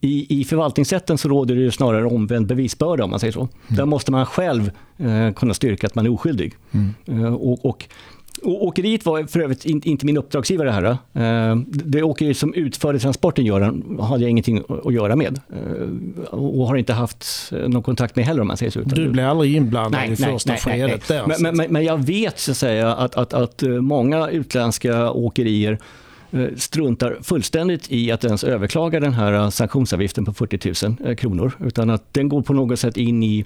I, I förvaltningsrätten så råder det snarare omvänd bevisbörda om man säger så. Mm. Där måste man själv eh, kunna styrka att man är oskyldig. Mm. Eh, och, och Åkeriet var för övrigt inte min uppdragsgivare här. Eh, det åkeri som utförde transporten Göran hade jag ingenting att göra med. Eh, och har inte haft någon kontakt med heller om man säger så. Du blev aldrig inblandad nej, i nej, första nej, skedet där? Men, men, men, jag vet så att, säga, att, att, att många utländska åkerier struntar fullständigt i att ens överklaga den här sanktionsavgiften på 40 000 kronor. Utan att den går på något sätt in i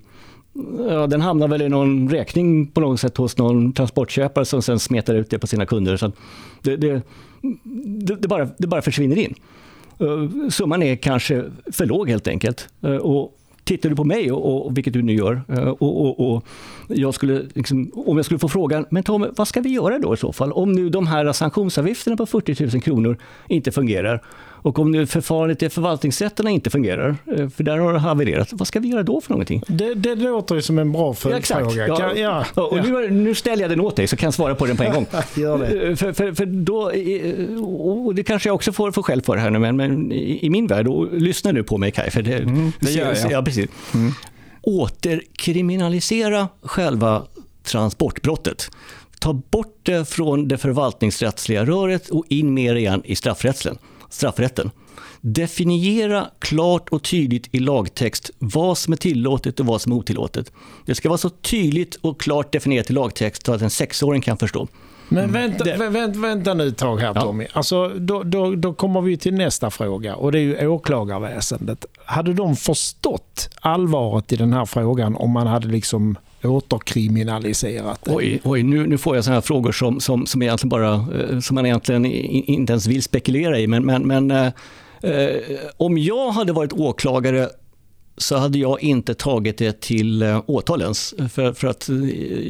Ja, den hamnar väl i någon räkning på något sätt hos någon transportköpare som sen smetar ut det på sina kunder. Så det, det, det, det, bara, det bara försvinner in. Eh, summan är kanske för låg helt enkelt. Eh, och tittar du på mig, och, och vilket du nu gör, eh, och, och, och, jag skulle, liksom, om jag skulle få frågan, men Tom, vad ska vi göra då i så fall? Om nu de här sanktionsavgifterna på 40 000 kronor inte fungerar och om förfarandet i förvaltningsrätterna inte fungerar, eh, för där har det havererat, vad ska vi göra då för någonting? Det, det låter ju som en bra följdfråga. Ja, ja, ja, och nu, nu, ställer jag den åt dig så kan jag svara på den på en gång. *laughs* Gör det. Eh, för, för, för då, och det kanske jag också får, får skäll för här nu, men, men i, min värld, och lyssna nu på mig Kaj, för det, mm, det gör jag. Ja, precis. Mm. Återkriminalisera själva transportbrottet. Ta bort det från det förvaltningsrättsliga röret och in mer igen i straffrätten straffrätten. Definiera klart och tydligt i lagtext vad som är tillåtet och vad som är otillåtet. Det ska vara så tydligt och klart definierat i lagtext så att en sexåring kan förstå. Men mm. vänta, det... vänta, vänta nu ett tag här Tommy. Ja. Alltså, då, då, då kommer vi till nästa fråga och det är ju åklagarväsendet. Hade de förstått allvaret i den här frågan om man hade liksom återkriminaliserat det? Oj, oj nu, nu får jag sådana här frågor som, som, som, egentligen bara, eh, som man egentligen inte ens vill spekulera i. Men, men, men eh, eh, om jag hade varit åklagare så hade jag inte tagit det till eh, åtal ens. För, för att eh,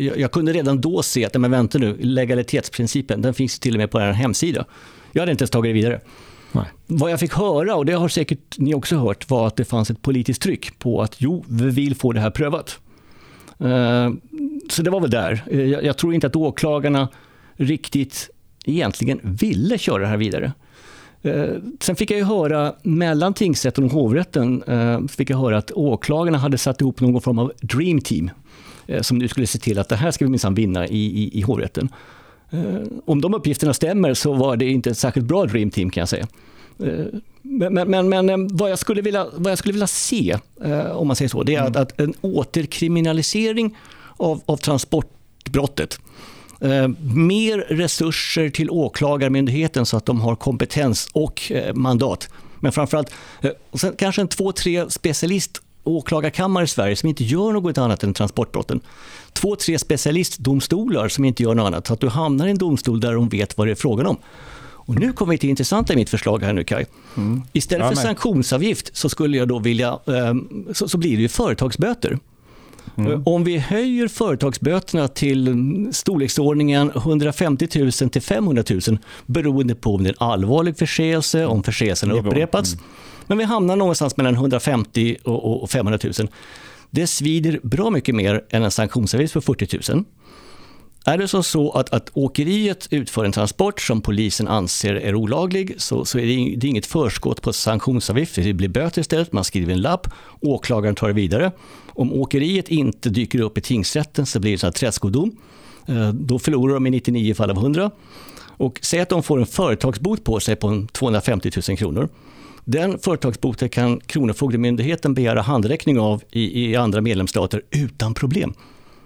jag, jag kunde redan då se att, men vänta nu, legalitetsprincipen, den finns till och med på er hemsida. Jag hade inte ens tagit det vidare. Nej. Vad jag fick höra, och det har säkert ni också hört, var att det fanns ett politiskt tryck på att jo, vi vill få det här prövat. Eh, Så det var väl där. Jag jag tror inte att åklagarna riktigt egentligen ville köra det här vidare. Eh, Sen fick jag ju höra, mellan tingsrätten och hovrätten, eh, fick jag höra att åklagarna hade satt ihop någon form av dream team eh, som nu skulle se till att det här ska vi minsann vinna i, i, i hovrätten. Om de uppgifterna stämmer så var det inte ett särskilt bra dream team kan jag säga. Men, men, men, vad, jag skulle vilja, vad jag skulle vilja se, om man säger så, det är att, att en återkriminalisering av, av transportbrottet mer resurser till åklagarmyndigheten så att de har kompetens och eh, mandat. Men framförallt, eh, och sen kanske en två, tre specialist åklagarkammare i Sverige som inte gör något annat än transportbrotten. Två, tre specialistdomstolar som inte gör något annat. Så att du hamnar i en domstol där de vet vad det är frågan om. Och nu kommer vi till det intressanta i mitt förslag här nu Kai. Istället Ja, för men. sanktionsavgift så skulle jag då vilja, så, så blir det ju företagsböter. Eh, Om vi höjer företagsböterna till storleksordningen 150 000 till 500 000 beroende på om det är en allvarlig förseelse, om förseelsen har upprepats. Men vi hamnar någonstans mellan 150 och- och och 500 000. Det svider bra mycket mer än en sanktionsavgift på 40 000. Är det så, så att, att åkeriet utför en transport som polisen anser är olaglig så, så är det, ing- det är inget förskott på sanktionsavgift. Det blir böter istället, man skriver en lapp, åklagaren tar det vidare. Om åkeriet inte dyker upp i tingsrätten så blir det en här träskodom. Eh, då förlorar de i 99 fall av 100. Och säg att de får en företagsbot på sig på 250 000 kronor. Den företagsboten kan Kronofogdemyndigheten begära handräckning av i, i andra medlemsstater utan problem.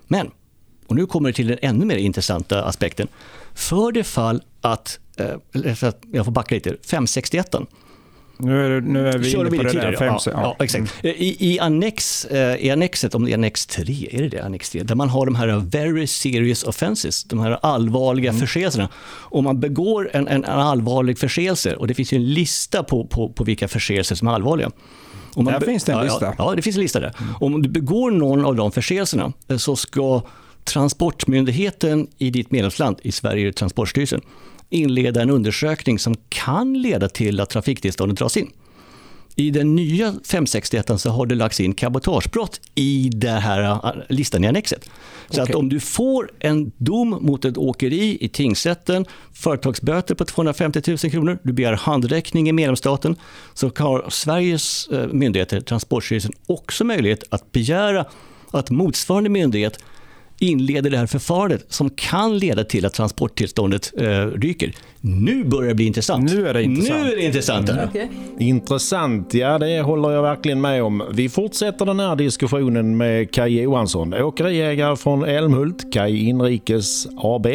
Men, och nu kommer det till den ännu mer intressanta aspekten. För det fall att, eh, jag får backa lite, 561 nu är, nu är vi Kör inne på det där fem, ja, ja, exakt. I, i, annex, eh, I annexet, om det är annex 3, är det det? Annex 3, där man har de här very serious offenses, de här allvarliga Mm. förseelserna. Om man begår en, en, allvarlig förseelse, och det finns ju en lista på, på, på vilka förseelser som är allvarliga. Om man Där finns det en ja, lista. Mm. Ja, ja, det finns en lista där. Om du begår någon av de förseelserna eh, så ska Transportmyndigheten i ditt medlemsland, i Sverige är det Transportstyrelsen, inleda en undersökning som kan leda till att trafiktillståndet dras in. I den nya 561 så har det lagts in cabotagebrott i den här äh, listan i annexet. Så att Okej. om du får en dom mot ett åkeri i tingsrätten, företagsböter på 250 000 kronor, du begär handräckning i medlemsstaten, så har Sveriges eh, myndigheter, Transportstyrelsen, också möjlighet att begära att motsvarande myndighet inleder det här förfarandet som kan leda till att transporttillståndet eh, ryker. Nu börjar det bli intressant. Nu är det intressant. Nu är det intressant. här. Intressant, ja det håller jag verkligen med om. Vi fortsätter den här diskussionen med Kaj Johansson, åkeriägare från Älmhult, Kaj Inrikes AB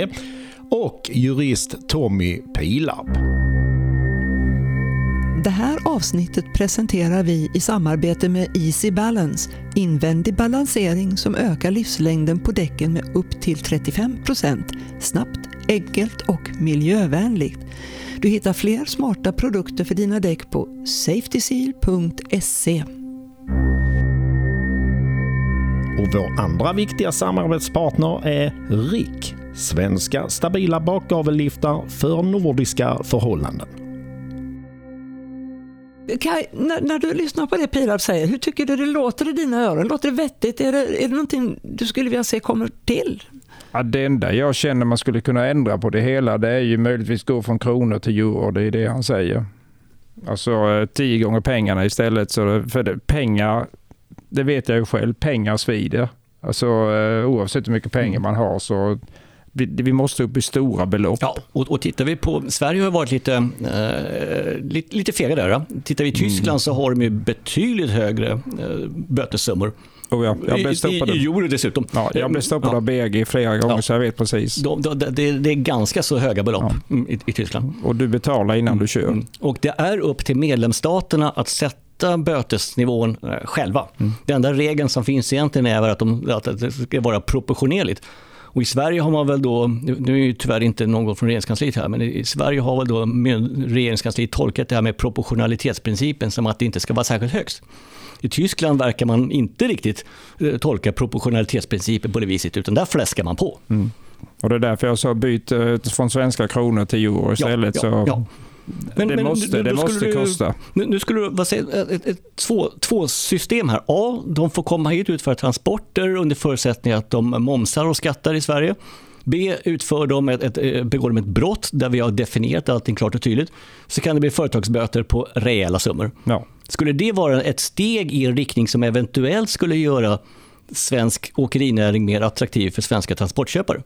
och jurist Tommy Pilarp. Det här avsnittet presenterar vi i samarbete med Easy Balance, invändig balansering som ökar livslängden på däcken med upp till 35% Snabbt, enkelt och miljövänligt. Du hittar fler smarta produkter för dina däck på safetyseal.se. Och vår andra viktiga samarbetspartner är RIK, svenska stabila bakgavelliftar för nordiska förhållanden. Kaj, när, när du lyssnar på det Pirap säger, hur tycker du det låter i dina öron? Låter det vettigt? Är det, är det någonting du skulle vilja se kommer till? Ja, det enda jag känner man skulle kunna ändra på det hela det är ju möjligtvis gå från kronor till euro. Det är det han säger. Alltså eh, tio gånger pengarna istället. Så för det, pengar, det vet jag ju själv, pengar svider. Alltså eh, oavsett hur mycket pengar man har så vi, vi måste upp i stora belopp. Ja, och, och tittar vi på, Sverige har varit lite, eh, lite, lite fega där. Då. Tittar vi i Tyskland så har de ju betydligt högre eh, bötessummor. Och jag, jag I, blev i, stoppad, I euro dessutom. ja, jag blev stoppad Ja. av BG flera gånger Ja. så jag vet precis. De, de, det, det är ganska så höga belopp mm, i, i Tyskland. Och du betalar innan du kör. Mm. Och det är upp till medlemsstaterna att sätta bötesnivån eh, själva. Den enda regeln som finns egentligen är att, de, att det ska vara proportionerligt. Och I Sverige har man väl då, nu är ju tyvärr inte någon från regeringskansliet här, men i Sverige har väl då regeringskansliet tolkat det här med proportionalitetsprincipen som att det inte ska vara särskilt högst. I Tyskland verkar man inte riktigt eh, tolka proportionalitetsprincipen på det viset, utan där fläskar man på. Mm. Och Det är därför jag sa byt eh, från svenska kronor till euro istället. Ja, ja, ja. Men, det men, måste, du, det måste du, kosta. Nu, nu skulle du vad säger, ett, ett, två, två system här. A, de får komma hit och utföra transporter under förutsättning att de momsar och skattar i Sverige. B. Utför de ett, ett, eh, begår de ett brott där vi har definierat allting klart och tydligt så kan det bli företagsböter på rejäla summor. Ja. Skulle det vara ett steg i en riktning som eventuellt skulle göra svensk åkerinäring mer attraktiv för svenska transportköpare?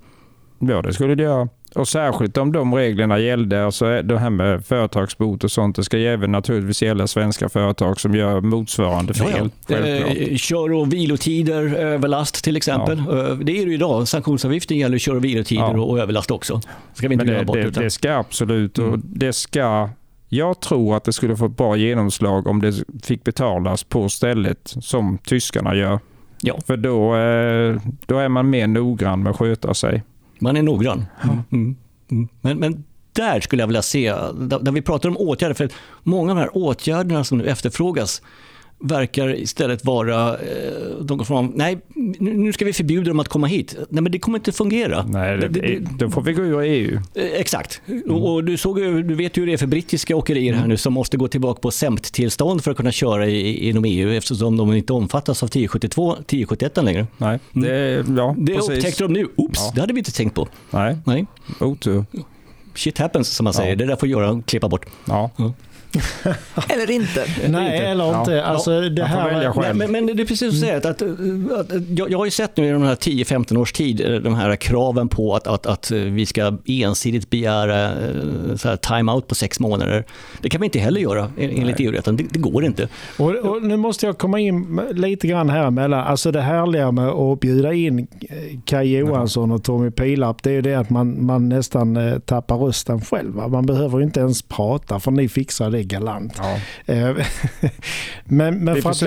Ja, det skulle det göra. Och särskilt om de reglerna gällde, alltså det här med företagsbot och sånt, det ska ju även naturligtvis gälla svenska företag som gör motsvarande fel. Ja, ja. Eh, kör och vilotider, överlast till exempel. Ja. Eh, det är det idag. Sanktionsavgiften gäller kör och vilotider och överlast också. ska vi inte glömma bort. Det, det, det ska absolut, och mm. det ska jag tror att det skulle få ett bra genomslag om det fick betalas på stället som tyskarna gör. Ja. För då, eh, då är man mer noggrann med att sköta sig. Man är noggrann. Mm. Mm. mm. Men, men där skulle jag vilja se, där vi pratar om åtgärder, för många av de här åtgärderna som nu efterfrågas verkar istället vara eh, de från, nej, nu ska vi förbjuda dem att komma hit. Nej, men det kommer inte fungera. Nej, det, det, då får vi gå ur EU. Eh, exakt. Mm. Och du, såg, du vet ju hur det är för brittiska åkerier här mm. nu som måste gå tillbaka på SEMT-tillstånd för att kunna köra i, inom EU eftersom de inte omfattas av 1072, 1071 längre. Nej, mm. det, ja, det upptäckte de nu. Oops, ja. det hade vi inte tänkt på. Nej, nej. otur. Shit happens som man säger, ja. det där får göra klippa bort. Ja. ja. *laughs* eller inte. Nej, eller inte. Ja. Alltså, det här, men, men, det är precis som säger, att, att, att, jag, jag har ju sett nu i de här 10-15 års tid eh, de här kraven på att, att, att vi ska ensidigt begära eh, time-out på sex månader. Det kan vi inte heller göra enligt EU-rätten. Det, det, går inte. Och, och, nu måste jag komma in lite grann här emellan. Alltså det härliga med att bjuda in Kaj Johansson och Tommy Pilap, det är ju det att man, man nästan eh, tappar rösten själv. Man behöver inte ens prata för ni fixar det galant. Ja. Eh, *laughs* men, men vi för att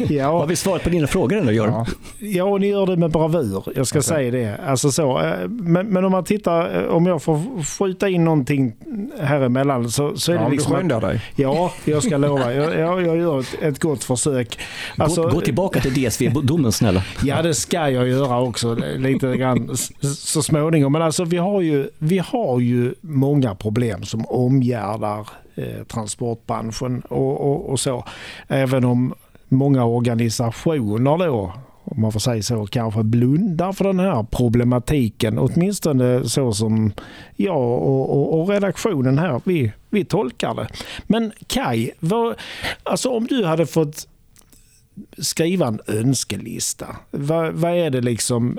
*laughs* ja. Har vi svarat på dina frågor ändå, Göran? Ja. ja, och ni gör det med bravur. Jag ska okay. säga det. Alltså så, eh, men, men om man tittar, eh, om jag får skjuta in någonting här emellan så, så är det ja, liksom... du skyndar dig. Ja, jag ska lova. Jag, jag, jag gör ett, ett gott försök. Alltså, gå, gå tillbaka till DSV-domen snälla. *laughs* Ja, det ska jag göra också. Lite grann så småningom. Men alltså vi har ju, vi har ju många problem som omgärdar eh, transportbranschen och, och, och, så. Även om många organisationer då, om man får säga så, kanske blundar för den här problematiken. Åtminstone så som jag och, och, och redaktionen här, vi, vi tolkar det. Men Kai, vad, alltså om du hade fått skriva en önskelista, vad, vad är det liksom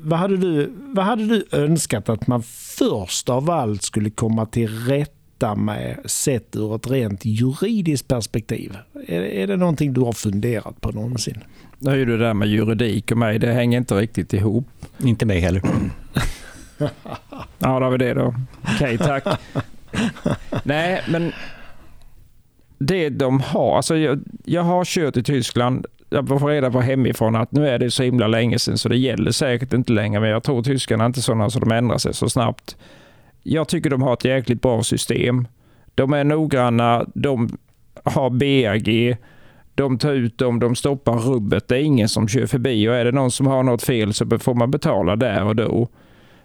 vad hade, du, vad hade du önskat att man först av allt skulle komma till rätta detta med sett ur ett rent juridiskt perspektiv? Är, är det någonting du har funderat på någonsin? Nu är ju det där med juridik och mig, det hänger inte riktigt ihop. Inte mig heller. ja, då har vi det då. Okej, okay, tack. Nej, men det de har, alltså jag, jag har kört i Tyskland jag får reda på hemifrån att nu är det så himla länge sedan så det gäller säkert inte längre. Men jag tror tyskarna är inte sådana så de ändrar sig så snabbt jag tycker de har ett jäkligt bra system. De är noggranna, de har BRG, de tar ut dem, de stoppar rubbet. Det är ingen som kör förbi och är det någon som har något fel så får man betala där och då.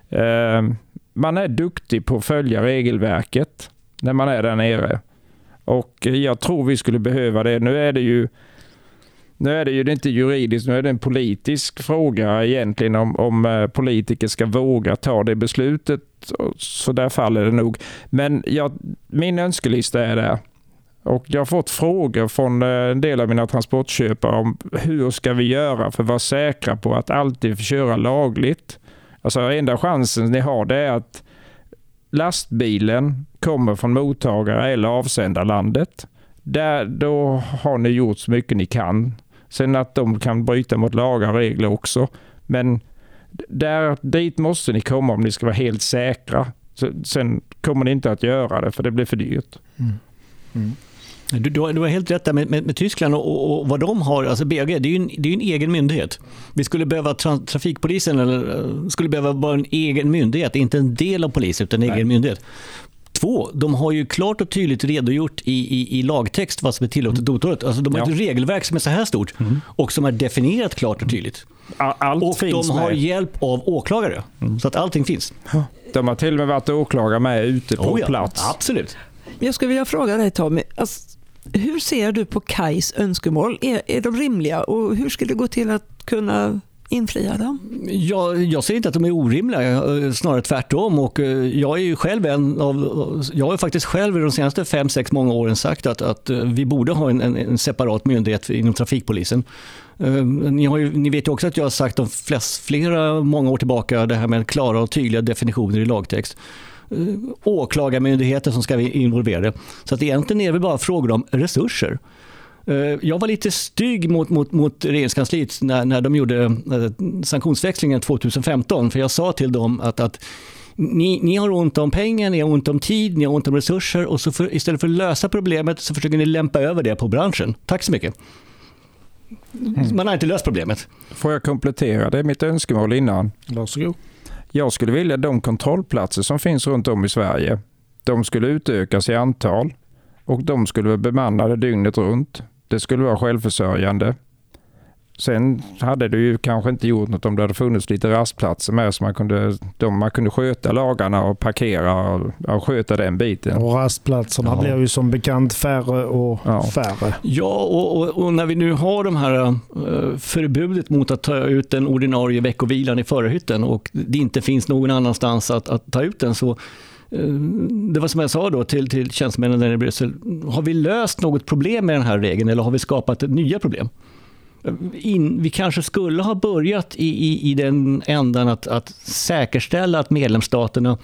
Ehm, man är duktig på att följa regelverket när man är där nere. Och jag tror vi skulle behöva det. Nu är det ju nu är det ju inte juridiskt, nu är det en politisk fråga egentligen om, om eh, politiker ska våga ta det beslutet. Så där faller det nog. Men jag, min önskelista är där. Och jag har fått frågor från eh, en del av mina transportköpare om hur ska vi göra för att vara säkra på att alltid få köra lagligt. Alltså enda chansen ni har det är att lastbilen kommer från mottagare eller avsändarlandet. Där, då har ni gjort så mycket ni kan. Sen att de kan bryta mot lagar och regler också. Men där, dit måste ni komma om ni ska vara helt säkra. Sen kommer ni inte att göra det för det blir för dyrt. Mm. Mm. Du, du, har, du har helt rätt där med, med, med Tyskland och, och, och, vad de har. Alltså BAG, det är ju en, det är en egen myndighet. Vi skulle behöva tra, trafikpolisen eller eh, skulle behöva vara en egen myndighet, inte en del av polisen utan en Nej. egen myndighet. Två, de har ju klart och tydligt redogjort i, i, i lagtext vad som är tillåtet och otillåtet. Alltså de har ja. ett regelverk som är så här stort mm. och som är definierat klart och tydligt. Allt och de har med. hjälp av åklagare. Mm. Så att allting finns. De har till och med varit åklagare med ute på oh ja, plats. Absolut. Jag skulle vilja fråga dig Tommy, alltså, hur ser du på Kais önskemål? Är, är de rimliga och hur skulle det gå till att kunna infria dem? Jag, jag ser inte att de är orimliga, eh, snarare tvärtom. Och eh, jag är ju själv en av, jag har faktiskt själv de senaste fem, sex många åren sagt att, att eh, vi borde ha en, en, en separat myndighet inom trafikpolisen. Ni, ju, ni, vet ju också att jag har sagt de flest, flera många år tillbaka det här med klara och tydliga definitioner i lagtext. Åklagarmyndigheter som ska vara involverade. Så att egentligen är det bara frågor om resurser. Eh, jag var lite stygg mot, mot, mot regeringskansliet när, när de gjorde eh, sanktionsväxlingen 2015. För jag sa till dem att, att ni, ni, har ont om pengar, ni har ont om tid, ni har ont om resurser och så för, istället för att lösa problemet så försöker ni lämpa över det på branschen. Tack så mycket. Mm. Man har inte löst problemet. Får jag komplettera? Det är mitt önskemål innan. Varsågod. Jag skulle vilja att de kontrollplatser som finns runt om i Sverige, de skulle utökas i antal och de skulle vara bemannade dygnet runt. Det skulle vara självförsörjande. Sen hade det ju kanske inte gjort något om det hade funnits lite rastplatser med så man kunde, de, man kunde sköta lagarna och parkera och, och sköta den biten. Och rastplatserna ja. blir ju som bekant färre och ja. färre. Ja, och, och, och, när vi nu har de här uh, förbudet mot att ta ut den ordinarie veckovilan i förarhytten och det inte finns någon annanstans att, att ta ut den så Eh, Eh, det var som jag sa då till, till tjänstemännen där i Bryssel. Har vi löst något problem med den här regeln eller har vi skapat nya problem? Eh, in, vi kanske skulle ha börjat i, i, i den ändan att, att säkerställa att medlemsstaterna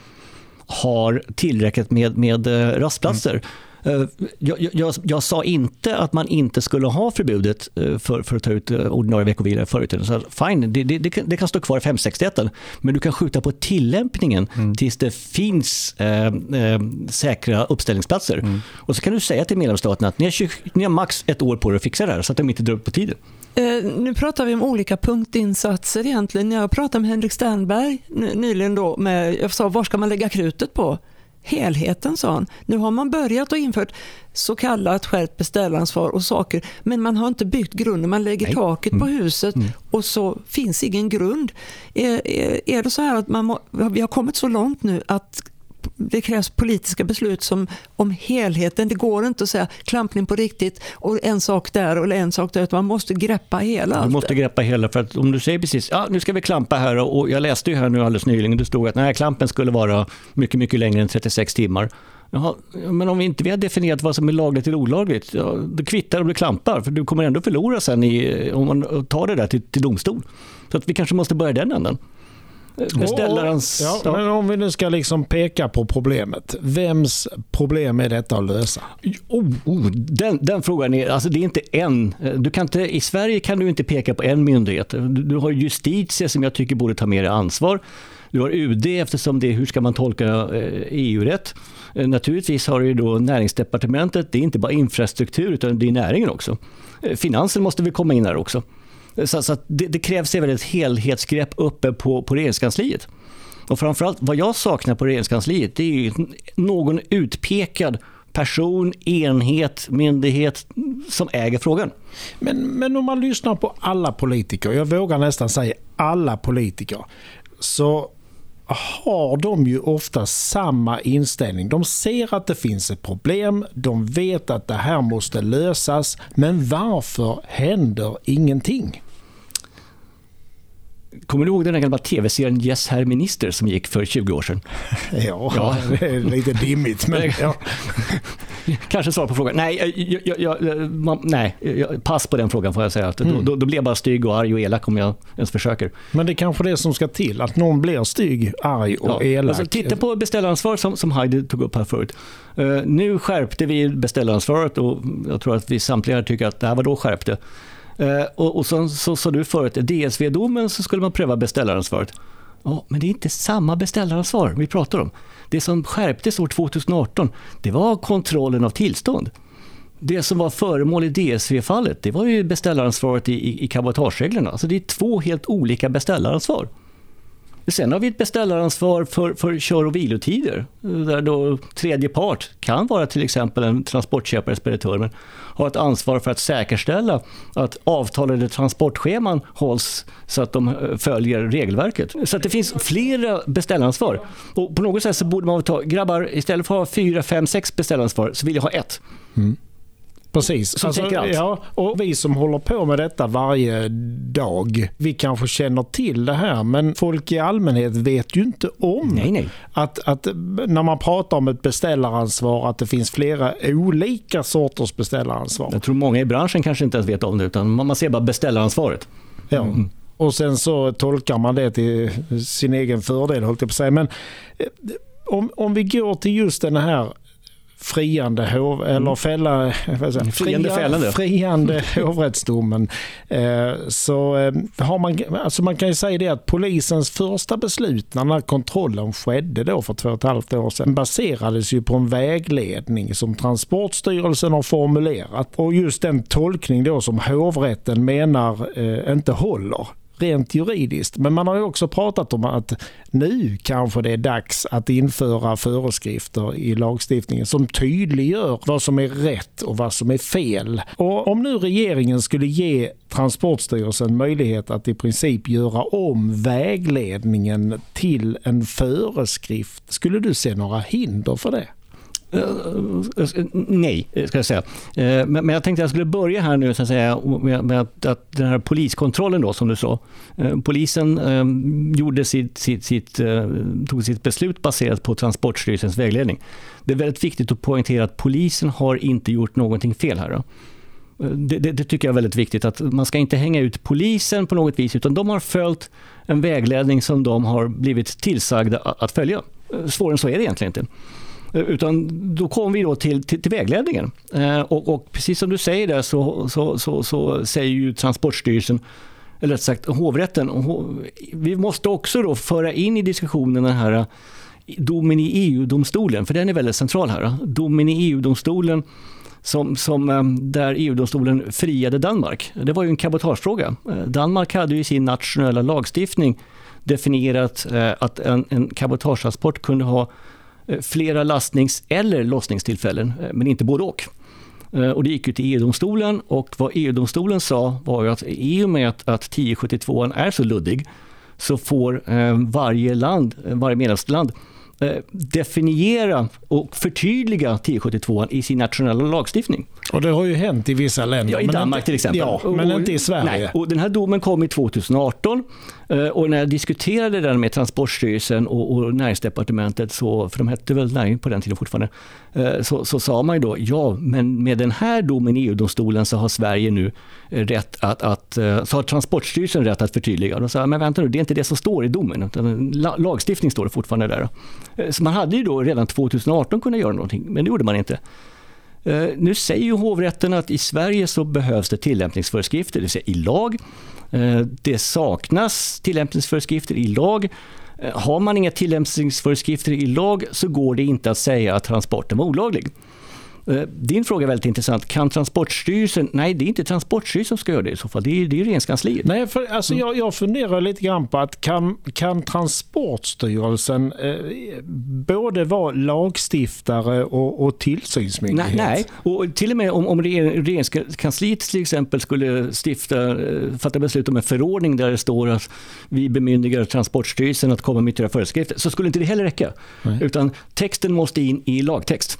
har tillräckligt med, med eh, rastplatser. Mm. Eh, jag, jag, jag, sa inte att man inte skulle ha förbudet eh, för, för att ta ut eh, ordinarie veckovila förut. Så fine, det, det, det, kan stå kvar i 561 men du kan skjuta på tillämpningen mm. tills det finns eh, eh, säkra uppställningsplatser. Mm. Och så kan du säga till medlemsstaterna att ni har, 20, ni har max ett år på er att fixa det här så att de inte drar upp på tiden. Eh, nu pratar vi om olika punktinsatser egentligen. Jag pratade med Henrik Sternberg nyligen då med, jag sa, var ska man lägga krutet på? Helheten, sa han. Nu har man börjat och infört så kallat skärpt beställaransvar och saker, men man har inte byggt grunden. Man lägger Nej. taket mm. på huset mm. och så finns ingen grund. Är, är, är det så här att man må, vi har kommit så långt nu att det krävs politiska beslut som, om helheten. Det går inte att säga klampning på riktigt och en sak där och en sak där. Man måste greppa hela. Du måste greppa hela. för att Om du säger precis ja, nu ska vi klampa här och jag läste ju här nu alldeles nyligen. Det stod att nej, klampen skulle vara mycket, mycket längre än 36 timmar. Jaha, men om vi inte vi har definierat vad som är lagligt eller olagligt, ja, då kvittar om du klampar. För du kommer ändå förlora sen i, om man tar det där till, till domstol. Så att vi kanske måste börja den änden beställarens... Ja. Men om vi nu ska liksom peka på problemet. Vems problem är detta att lösa? Oh, oh, den, den, frågan är, alltså det är inte en. Du kan inte, I Sverige kan du inte peka på en myndighet. Du, du har Justitia som jag tycker borde ta mer ansvar. Du har UD eftersom det är hur ska man tolka EU-rätt. Eh, e eh, naturligtvis har du då näringsdepartementet. Det är inte bara infrastruktur utan det är näringen också. Eh, finansen måste vi komma in här också. Så, så det, det, krävs även ett helhetsgrepp uppe på, på regeringskansliet. Och framförallt vad jag saknar på regeringskansliet det är ju någon utpekad person, enhet, myndighet som äger frågan. Men, men om man lyssnar på alla politiker, jag vågar nästan säga alla politiker, så har de ju ofta samma inställning. De ser att det finns ett problem, de vet att det här måste lösas, men varför händer ingenting? Kommer du ihåg den gamla tv-serien Yes herr minister som gick för 20 år sedan? *laughs* Ja, ja. lite dimmigt. Men, *laughs* ja. Kanske svar på frågan. Nej, jag, jag, man, nej, pass på den frågan får jag säga. Att mm. då, då, blir jag bara stygg och arg och elak om jag ens försöker. Men det är kanske det som ska till, att någon blir stygg, arg och ja. elak. Alltså, titta på beställaransvar som, som Heidi tog upp här förut. Uh, nu skärpte vi beställaransvaret och jag tror att vi samtliga tycker att det här var då skärpte. Eh, och, och så sa du förut, DSV-domen så skulle man pröva beställaransvaret. Ja, men det är inte samma beställaransvar vi pratar om. Det som skärptes år 2018, det var kontrollen av tillstånd. Det som var föremål i DSV-fallet, det var ju beställaransvaret i, i, i cabotagereglerna. Alltså det är två helt olika beställaransvar. Sen har vi ett beställaransvar för, för kör och vilotider, där då tredje part kan vara till exempel en transportköpare, speditör, men har ett ansvar för att säkerställa att avtalade transportscheman hålls så att de eh, följer regelverket. Så att det finns flera beställaransvar. Och på något sätt så borde man ta, grabbar, istället för att ha fyra, fem, sex beställaransvar så vill jag ha ett. Mm. Precis. Som alltså, allt. Ja, och vi som håller på med detta varje dag, vi kanske känner till det här men folk i allmänhet vet ju inte om nej, nej. Att, att när man pratar om ett beställaransvar att det finns flera olika sorters beställaransvar. Jag tror många i branschen kanske inte ens vet om det utan man ser bara beställaransvaret. Ja. Mm. Och sen så tolkar man det till sin egen fördel, hållt jag på att säga. Men eh, om, om vi går till just den här friande hov, eller mm. fälla, *laughs* säga, friande, fällande. friande *laughs* hovrättsdomen. Eh, så eh, har man, alltså man kan ju säga det att polisens första beslut när den här kontrollen skedde då för två och ett halvt år sedan baserades ju på en vägledning som Transportstyrelsen har formulerat. Och just den tolkning då som hovrätten menar eh, inte håller rent juridiskt. Men man har ju också pratat om att nu kanske det är dags att införa föreskrifter i lagstiftningen som tydliggör vad som är rätt och vad som är fel. Och om nu regeringen skulle ge Transportstyrelsen möjlighet att i princip göra om vägledningen till en föreskrift, skulle du se några hinder för det? Eh, eh, eh, nej, ska jag säga. Men jag tänkte att jag skulle börja här nu så att säga, med att den här poliskontrollen då, som du sa. Polisen gjorde sitt, sitt, sitt, tog sitt beslut baserat på Transportstyrelsens vägledning. Det är väldigt viktigt att poängtera att polisen har inte gjort någonting fel här. Då. Det, det, det, tycker jag är väldigt viktigt, att man ska inte hänga ut polisen på något vis, utan de har följt en vägledning som de har blivit tillsagda att följa. Svårare än så är det egentligen inte. Eh, utan då kom vi då till, till, till vägledningen. Eh, och, och, precis som du säger där så, så, så, så säger ju Transportstyrelsen, eller rätt sagt hovrätten, vi måste också då föra in i diskussionen den här eh, domen i EU-domstolen, för den är väldigt central här. Eh. Domen i EU-domstolen som, som, där EU-domstolen friade Danmark. Det var ju en cabotagefråga. Danmark hade i sin nationella lagstiftning definierat att en, en cabotagetransport kunde ha Eh, flera lastnings eller lossningstillfällen, eh, men inte både och. Eh, och det gick ju till EU-domstolen och vad EU-domstolen sa var ju att i och med att, att 1072 är så luddig så får varje land, varje medlemsland definiera och förtydliga 1072 i sin nationella lagstiftning. Och det har ju hänt i vissa länder. Ja, i Danmark inte, till exempel. Ja, men och, inte i Sverige. Nej, och den här domen kom i 2018 Eh, och när jag diskuterade den med Transportstyrelsen och, och näringsdepartementet, så, för de hette väl näring på den tiden fortfarande, eh, så, så sa man ju då ja, men med den här domen i EU-domstolen så har Sverige nu eh, rätt att, att så har Transportstyrelsen rätt att förtydliga. Och de sa, men vänta nu, det är inte det som står i domen, utan lagstiftning står det fortfarande där. Så man hade ju då redan 2018 kunnat göra någonting, men det gjorde man inte. Eh, nu säger ju hovrätten att i Sverige så behövs det tillämpningsföreskrifter, det vill säga i lag. Eh, det saknas tillämpningsföreskrifter i lag. Eh, har man inga tillämpningsföreskrifter i lag så går det inte att säga att transporten var olaglig. Eh, din fråga är väldigt intressant. Kan Transportstyrelsen... Nej, det är inte Transportstyrelsen som ska göra det i så fall. Det är, det är Regeringskansliet. Nej, för, alltså, jag, jag funderar lite grann på att kan, kan Transportstyrelsen eh, både vara lagstiftare och, och tillsynsmyndighet? Nej, nej, och till och med om, om Regeringskansliet till exempel skulle stifta, eh, fatta beslut om en förordning där det står att vi bemyndigar Transportstyrelsen att komma med ytterligare föreskrifter så skulle inte det heller räcka. Nej. Utan texten måste in i lagtext.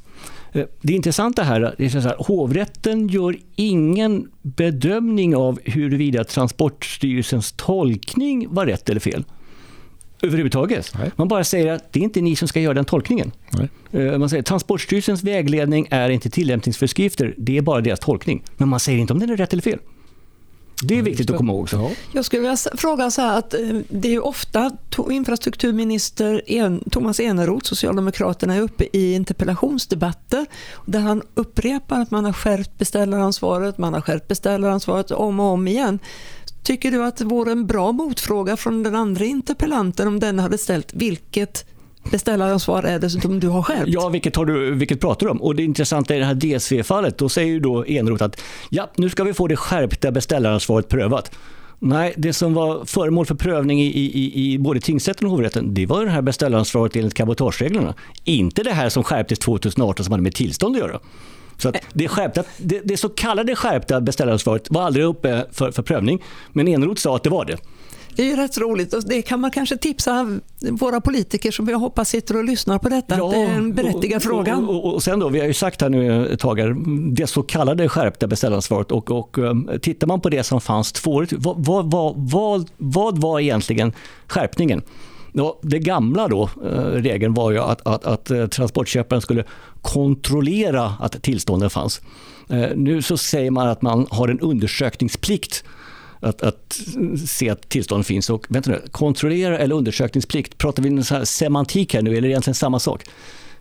Eh, det intressanta här är att hovrätten gör ingen bedömning av huruvida Transportstyrelsens tolkning var rätt eller fel. Överhuvudtaget. Nej. Man bara säger att det är inte ni som ska göra den tolkningen. Nej. Eh, man säger Transportstyrelsens vägledning är inte tillämpningsföreskrifter, det är bara deras tolkning. Men man säger inte om den är rätt eller fel. Det är viktigt att komma ihåg. Så. Jag skulle vilja fråga så här att eh, det är ofta infrastrukturminister Thomas Eneroth, Socialdemokraterna, är uppe i interpellationsdebatter där han upprepar att man har skärpt beställaransvaret, man har skärpt beställaransvaret om och om igen. Tycker du att det vore en bra motfråga från den andra interpellanten om den hade ställt vilket beställaransvar är dessutom... du har skärpt? Ja, vilket, har du, vilket pratar du om? Och det intressanta i det här DSV-fallet, då säger ju då Eneroth att ja, nu ska vi få det skärpta beställaransvaret prövat. Nej, det som var föremål för prövning i, i, i både tingsrätten och hovrätten, det var det här beställaransvaret enligt cabotagereglerna. Inte det här som skärptes 2018 som hade med tillstånd att göra. Så att det, skärpta, det, det så kallade skärpta beställaransvaret var aldrig uppe för, för prövning, men Eneroth sa att det var det. Det är ju rätt roligt och det kan man kanske tipsa våra politiker som jag hoppas sitter och lyssnar på detta. Ja, det är en berättigad fråga. Och, och, och, sen då, vi har ju sagt här nu ett tag här, det så kallade skärpta beställaransvaret och, och um, tittar man på det som fanns två vad, vad, vad, vad, vad var egentligen skärpningen? Ja, det gamla då, eh, regeln var ju att, att, att eh, transportköparen skulle kontrollera att tillstånden fanns. Eh, nu så säger man att man har en undersökningsplikt att, att se att tillstånd finns. Och vänta nu, kontrollera eller undersökningsplikt, pratar vi här semantik här nu eller egentligen samma sak?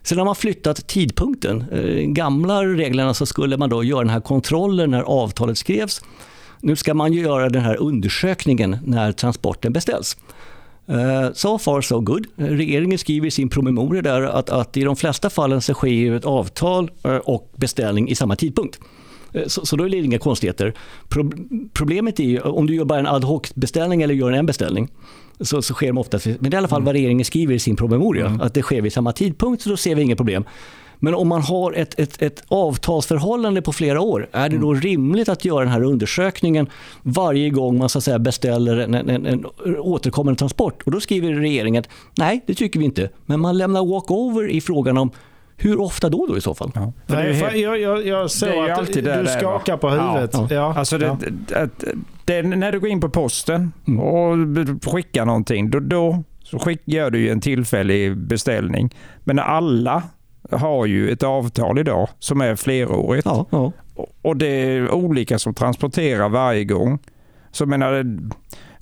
Sen har man flyttat tidpunkten. I gamla reglerna så skulle man då göra den här kontrollen när avtalet skrevs. Nu ska man ju göra den här undersökningen när transporten beställs. Eh, so far so good. Regeringen skriver i sin promemoria där att, att i de flesta fallen så sker ett avtal eh, och beställning i samma tidpunkt. Eh, så, så, då är det inga konstigheter. Pro, problemet är ju om du gör bara en ad hoc-beställning eller gör en beställning så, så sker de ofta, men det är i alla fall vad regeringen skriver i sin promemoria, mm. att det sker vid samma tidpunkt, så då ser vi inget problem. Men om man har ett, ett, ett avtalsförhållande på flera år, är det då mm. rimligt att göra den här undersökningen varje gång man så säga, beställer en, en, en, en återkommande transport? Och då skriver regeringen att nej, det tycker vi inte. Men man lämnar walkover i frågan om hur ofta då, då i så fall? Ja. Nej, helt... jag, jag, jag såg att du där skakar på huvudet. Ja. Ja. Alltså det, att, det, när du går in på posten mm. och skickar någonting, då, då skick, gör du en tillfällig beställning. Men när alla har ju ett avtal idag som är flerårigt. Ja, ja. Och det är olika som transporterar varje gång. Så menar,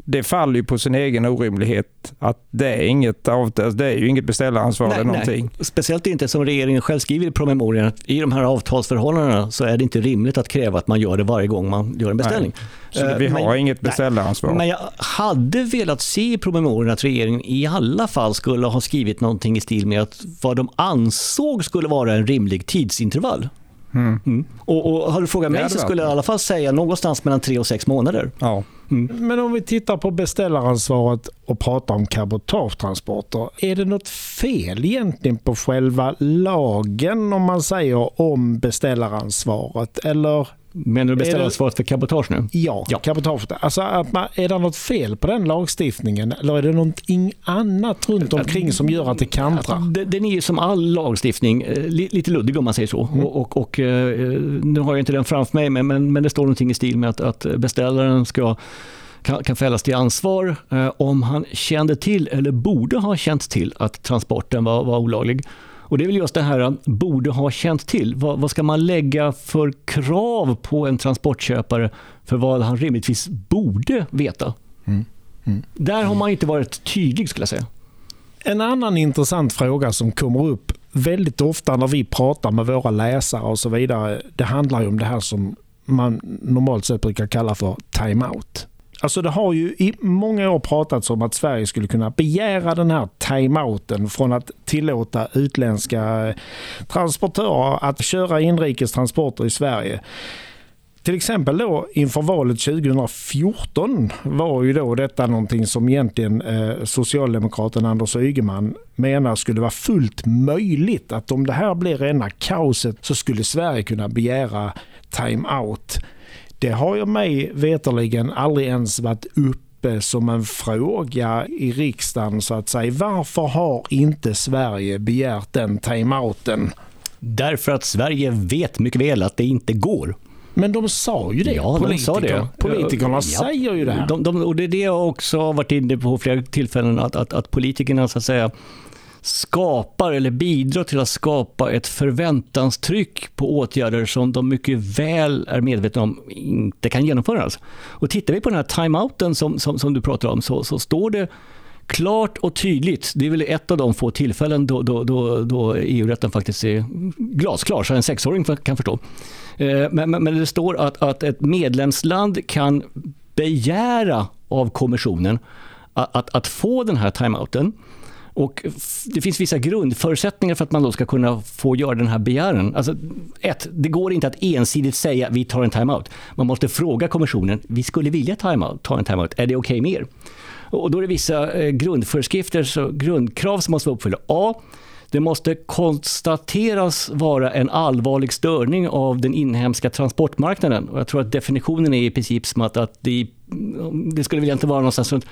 det faller ju på sin egen orimlighet att det är inget, avtal, det är ju inget beställaransvar nej, eller någonting. Nej. Speciellt inte som regeringen själv skriver i promemorian att i de här avtalsförhållandena så är det inte rimligt att kräva att man gör det varje gång man gör en beställning. Nej. Så vi har men, inget beställaransvar. Men jag hade velat se i promemorian att regeringen i alla fall skulle ha skrivit någonting i stil med att vad de ansåg skulle vara en rimlig tidsintervall. Mm. Mm. Och, och har du frågat mig så skulle jag i alla fall säga någonstans mellan tre och sex månader. Ja. Mm. Men om vi tittar på beställaransvaret och pratar om cabotagetransporter. Är det något fel egentligen på själva lagen om man säger om beställaransvaret? Eller Menar du beställaransvaret för cabotage nu? Ja, ja. cabotage. Alltså, är det något fel på den lagstiftningen eller är det någonting annat runt omkring som gör att det kantrar? Den är ju som all lagstiftning eh, lite luddig om man säger så. Mm. Och, och, och, eh, nu har jag inte den framför mig men, men det står någonting i stil med att, att beställaren ska kan, kan fällas till ansvar eh, om han kände till eller borde ha känt till att transporten var, var olaglig. Och Det är väl just det här borde ha känt till. Vad, vad ska man lägga för krav på en transportköpare för vad han rimligtvis borde veta? Mm. Mm. Där har man inte varit tydlig skulle jag säga. En annan intressant fråga som kommer upp väldigt ofta när vi pratar med våra läsare och så vidare. Det handlar om det här som man normalt sett brukar kalla för time-out. Alltså det har ju i många år pratats om att Sverige skulle kunna begära den här timeouten från att tillåta utländska eh, transportörer att köra inrikes transporter i Sverige. Till exempel då inför valet 2014 var ju då detta någonting som egentligen eh, socialdemokraten Anders Ygeman menar skulle vara fullt möjligt. Att om det här blir rena kaoset så skulle Sverige kunna begära time-out det har jag mig veterligen aldrig ens varit uppe som en fråga i riksdagen så att säga. Varför har inte Sverige begärt den timeouten? Därför att Sverige vet mycket väl att det inte går. Men de sa ju det. Ja, de sa det. Politikerna ja. säger ju det här. De, de, och det är det jag också har varit inne på flera tillfällen, att, att, att politikerna så att säga skapar eller bidrar till att skapa ett förväntanstryck på åtgärder som de mycket väl är medvetna om inte kan genomföras. Och tittar vi på den här timeouten som, som, som du pratar om så, så står det klart och tydligt, det är väl ett av de få tillfällen då, då, då, då EU-rätten faktiskt är glasklar, så en sexåring kan förstå. Eh, men, men, men, det står att, att ett medlemsland kan begära av kommissionen att, att, att få den här timeouten och det finns vissa grundförutsättningar för att man då ska kunna få göra den här begäran. Alltså, ett, det går inte att ensidigt säga vi tar en timeout. Man måste fråga kommissionen, vi skulle vilja timeout, ta en timeout, är det okej okay med er? Och då är det vissa eh, grundföreskrifter, så grundkrav som måste vara uppfyllda. A. Det måste konstateras vara en allvarlig störning av den inhemska transportmarknaden. Och jag tror att definitionen är i princip som att, att det, mm, det skulle väl inte vara någonstans runt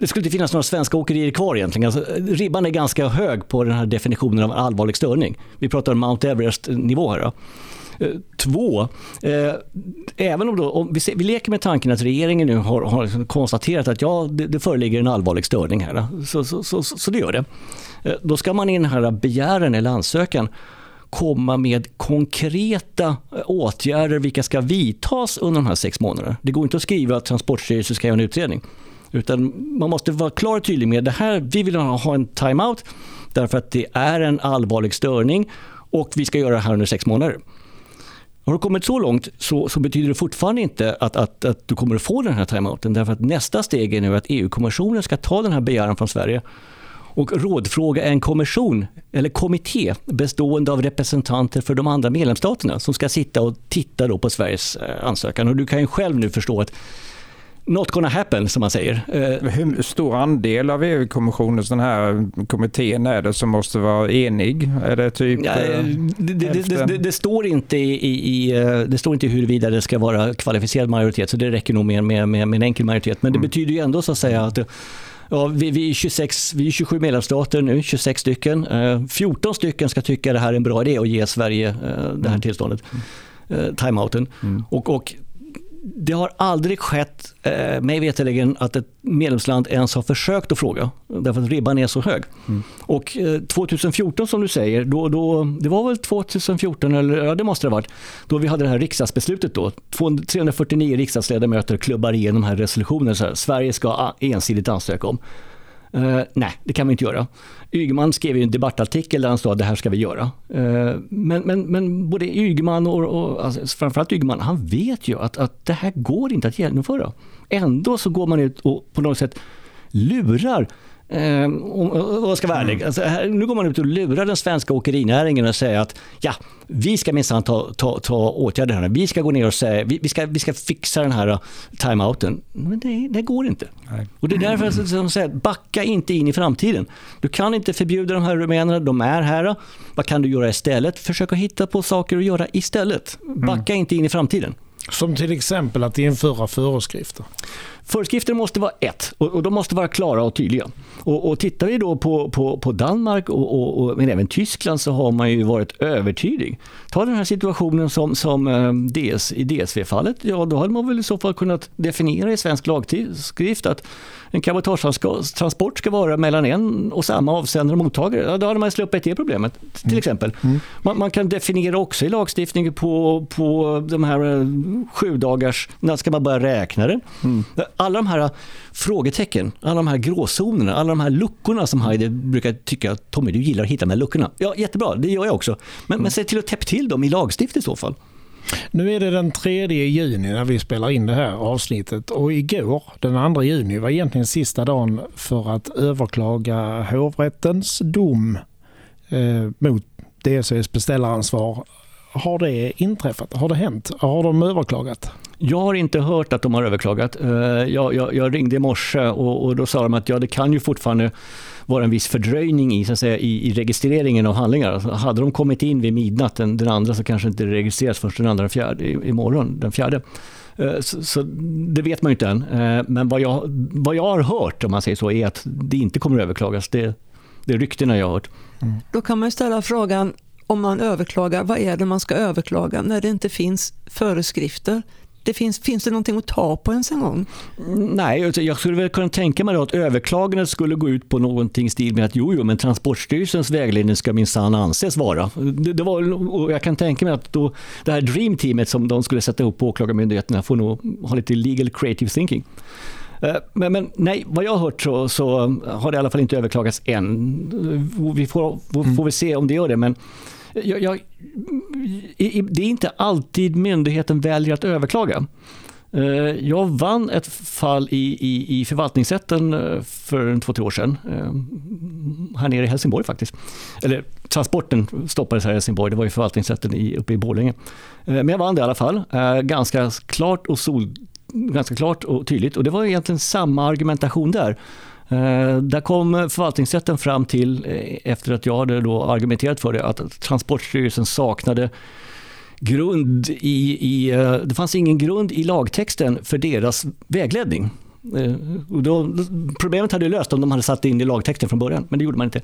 det skulle inte finnas några svenska åkerier kvar egentligen. Alltså, ribban är ganska hög på den här definitionen av allvarlig störning. Vi pratar om Mount Everest-nivå här. Då. Eh, två, eh, även om, då, om vi, se, vi leker med tanken att regeringen nu har, har liksom konstaterat att ja, det, det föreligger en allvarlig störning här, så, så, så, så, det gör det. Eh, då ska man i den här begäran eller ansökan komma med konkreta eh, åtgärder vilka ska vidtas under de här sex månaderna. Det går inte att skriva att Transportstyrelsen ska göra en utredning. Utan man måste vara klar och tydlig med det här, vi vill ha en timeout därför att det är en allvarlig störning och vi ska göra det här under sex månader. Har du kommit så långt så, så betyder det fortfarande inte att, att, att, du kommer att få den här timeouten. Därför att nästa steg är nu att EU-kommissionen ska ta den här begäran från Sverige och rådfråga en kommission eller kommitté bestående av representanter för de andra medlemsstaterna som ska sitta och titta då på Sveriges eh, ansökan. Och du kan ju själv nu förstå att not gonna happen, som man säger. Eh, Hur stor andel av EU-kommissionens den här kommittén är det som måste vara enig? Är det typ ja, eh, det, det, det, det, står inte i, i, eh, det står inte huruvida det ska vara kvalificerad majoritet, så det räcker nog med, med, med, med en enkel majoritet. Men det mm. betyder ju ändå så att säga att Ja, vi, vi, är 26, vi är 27 medlemsstater nu, 26 stycken. 14 stycken ska tycka det här är en bra idé och ge Sverige det här mm. tillståndet, mm. timeouten. Mm. Och, och det har aldrig skett, eh, mig veterligen, att ett medlemsland ens har försökt att fråga. Därför att ribban är så hög. Mm. Och eh, 2014 som du säger, då, då, det var väl 2014, eller ja, det måste det ha varit, då vi hade det här riksdagsbeslutet. Då. 349 riksdagsledamöter klubbar igenom den här resolutionen. Så här, Sverige ska ensidigt ansöka om. Uh, nej, det kan vi inte göra. Ygeman skrev en debattartikel där han sa att det här ska vi göra. Uh, men, men, men både Ygeman och, och alltså, framförallt Ygeman, han vet ju att, att det här går inte att genomföra. Ändå så går man ut och på något sätt lurar Eh, om jag ska vara ärlig, mm. alltså, här, nu går man ut och lurar den svenska åkerinäringen och säger att ja, vi ska minsann ta, ta, ta åtgärder här. Vi ska gå ner och säga, vi, vi, ska, vi ska fixa den här uh, timeouten. Men det, det går inte. Nej. Och det är därför som jag säger, backa inte in i framtiden. Du kan inte förbjuda de här rumänerna, de är här. Vad kan du göra istället? Försök att hitta på saker att göra istället. Backa mm. inte in i framtiden. Som till exempel att införa föreskrifter? Föreskrifter måste vara ett och, de måste vara klara och tydliga. Och, och tittar vi då på, på, på Danmark och, och, och, men även Tyskland så har man ju varit övertydlig. Ta den här situationen som, som eh, DS, i DSV-fallet. Ja, då hade man väl i så fall kunnat definiera i svensk lagskrift att en cabotagetransport ska vara mellan en och samma avsändare och mottagare. Ja, då hade man sluppit det problemet till mm. exempel. Mm. Man, man, kan definiera också i lagstiftningen på, på de här eh, sju dagars, när ska man börja räkna det? Mm. Alla de här frågetecken, alla de här gråzonerna, alla de här luckorna som Heide brukar tycka att Tommy, du gillar att hitta de här luckorna. Ja, jättebra, det gör jag också. Men, mm. men se till att täppa till dem i lagstift i så fall. Nu är det den 3 juni när vi spelar in det här avsnittet och igår, den 2 juni, var egentligen sista dagen för att överklaga hovrättens dom eh, mot DSVs beställaransvar. Har det inträffat? Har det hänt? Har de överklagat? Jag har inte hört att de har överklagat. Eh, jag, jag, jag ringde i morse och, och, då sa de att ja, det kan ju fortfarande vara en viss fördröjning i, så att säga, i, i registreringen av handlingar. Alltså, hade de kommit in vid midnatt den, den andra så kanske inte det registreras först den andra fjärde, i, imorgon, den fjärde. Eh, så, så, det vet man ju inte än. Eh, men vad jag, vad jag har hört, om man säger så, är att det inte kommer att överklagas. Det, det är ryktena jag har hört. Mm. Då kan man ställa frågan, om man överklagar, vad är det man ska överklaga när det inte finns föreskrifter? Det finns, finns det någonting att ta på ens en gång? Nej, jag skulle väl kunna tänka mig att överklagandet skulle gå ut på någonting i stil med att jo, jo, men Transportstyrelsens vägledning ska minsann anses vara. Det, det var, och jag kan tänka mig att då, det här Dream Teamet som de skulle sätta upp på åklagarmyndigheterna får nog ha lite legal creative thinking. Eh, men, men, nej, vad jag har hört så, så, har det i alla fall inte överklagats än. Vi får, får, får vi se om det gör det. Men jag, jag, det är inte alltid myndigheten väljer att överklaga. Eh, jag vann ett fall i, i, i förvaltningsrätten eh, för två, tre år sedan. Eh, här nere i Helsingborg faktiskt. Eller transporten stoppades här i Helsingborg, det var ju förvaltningsrätten i, uppe i Borlänge. Men jag vann det i alla fall. Ganska klart och sol, ganska klart och tydligt och det var egentligen samma argumentation där. Eh, där kom förvaltningsrätten fram till, eh, efter att jag hade då argumenterat för det, att Transportstyrelsen saknade grund i, i, eh, det fanns ingen grund i lagtexten för deras vägledning. Och då, problemet hade löst om de hade satt in i lagtexten från början, men det gjorde man inte.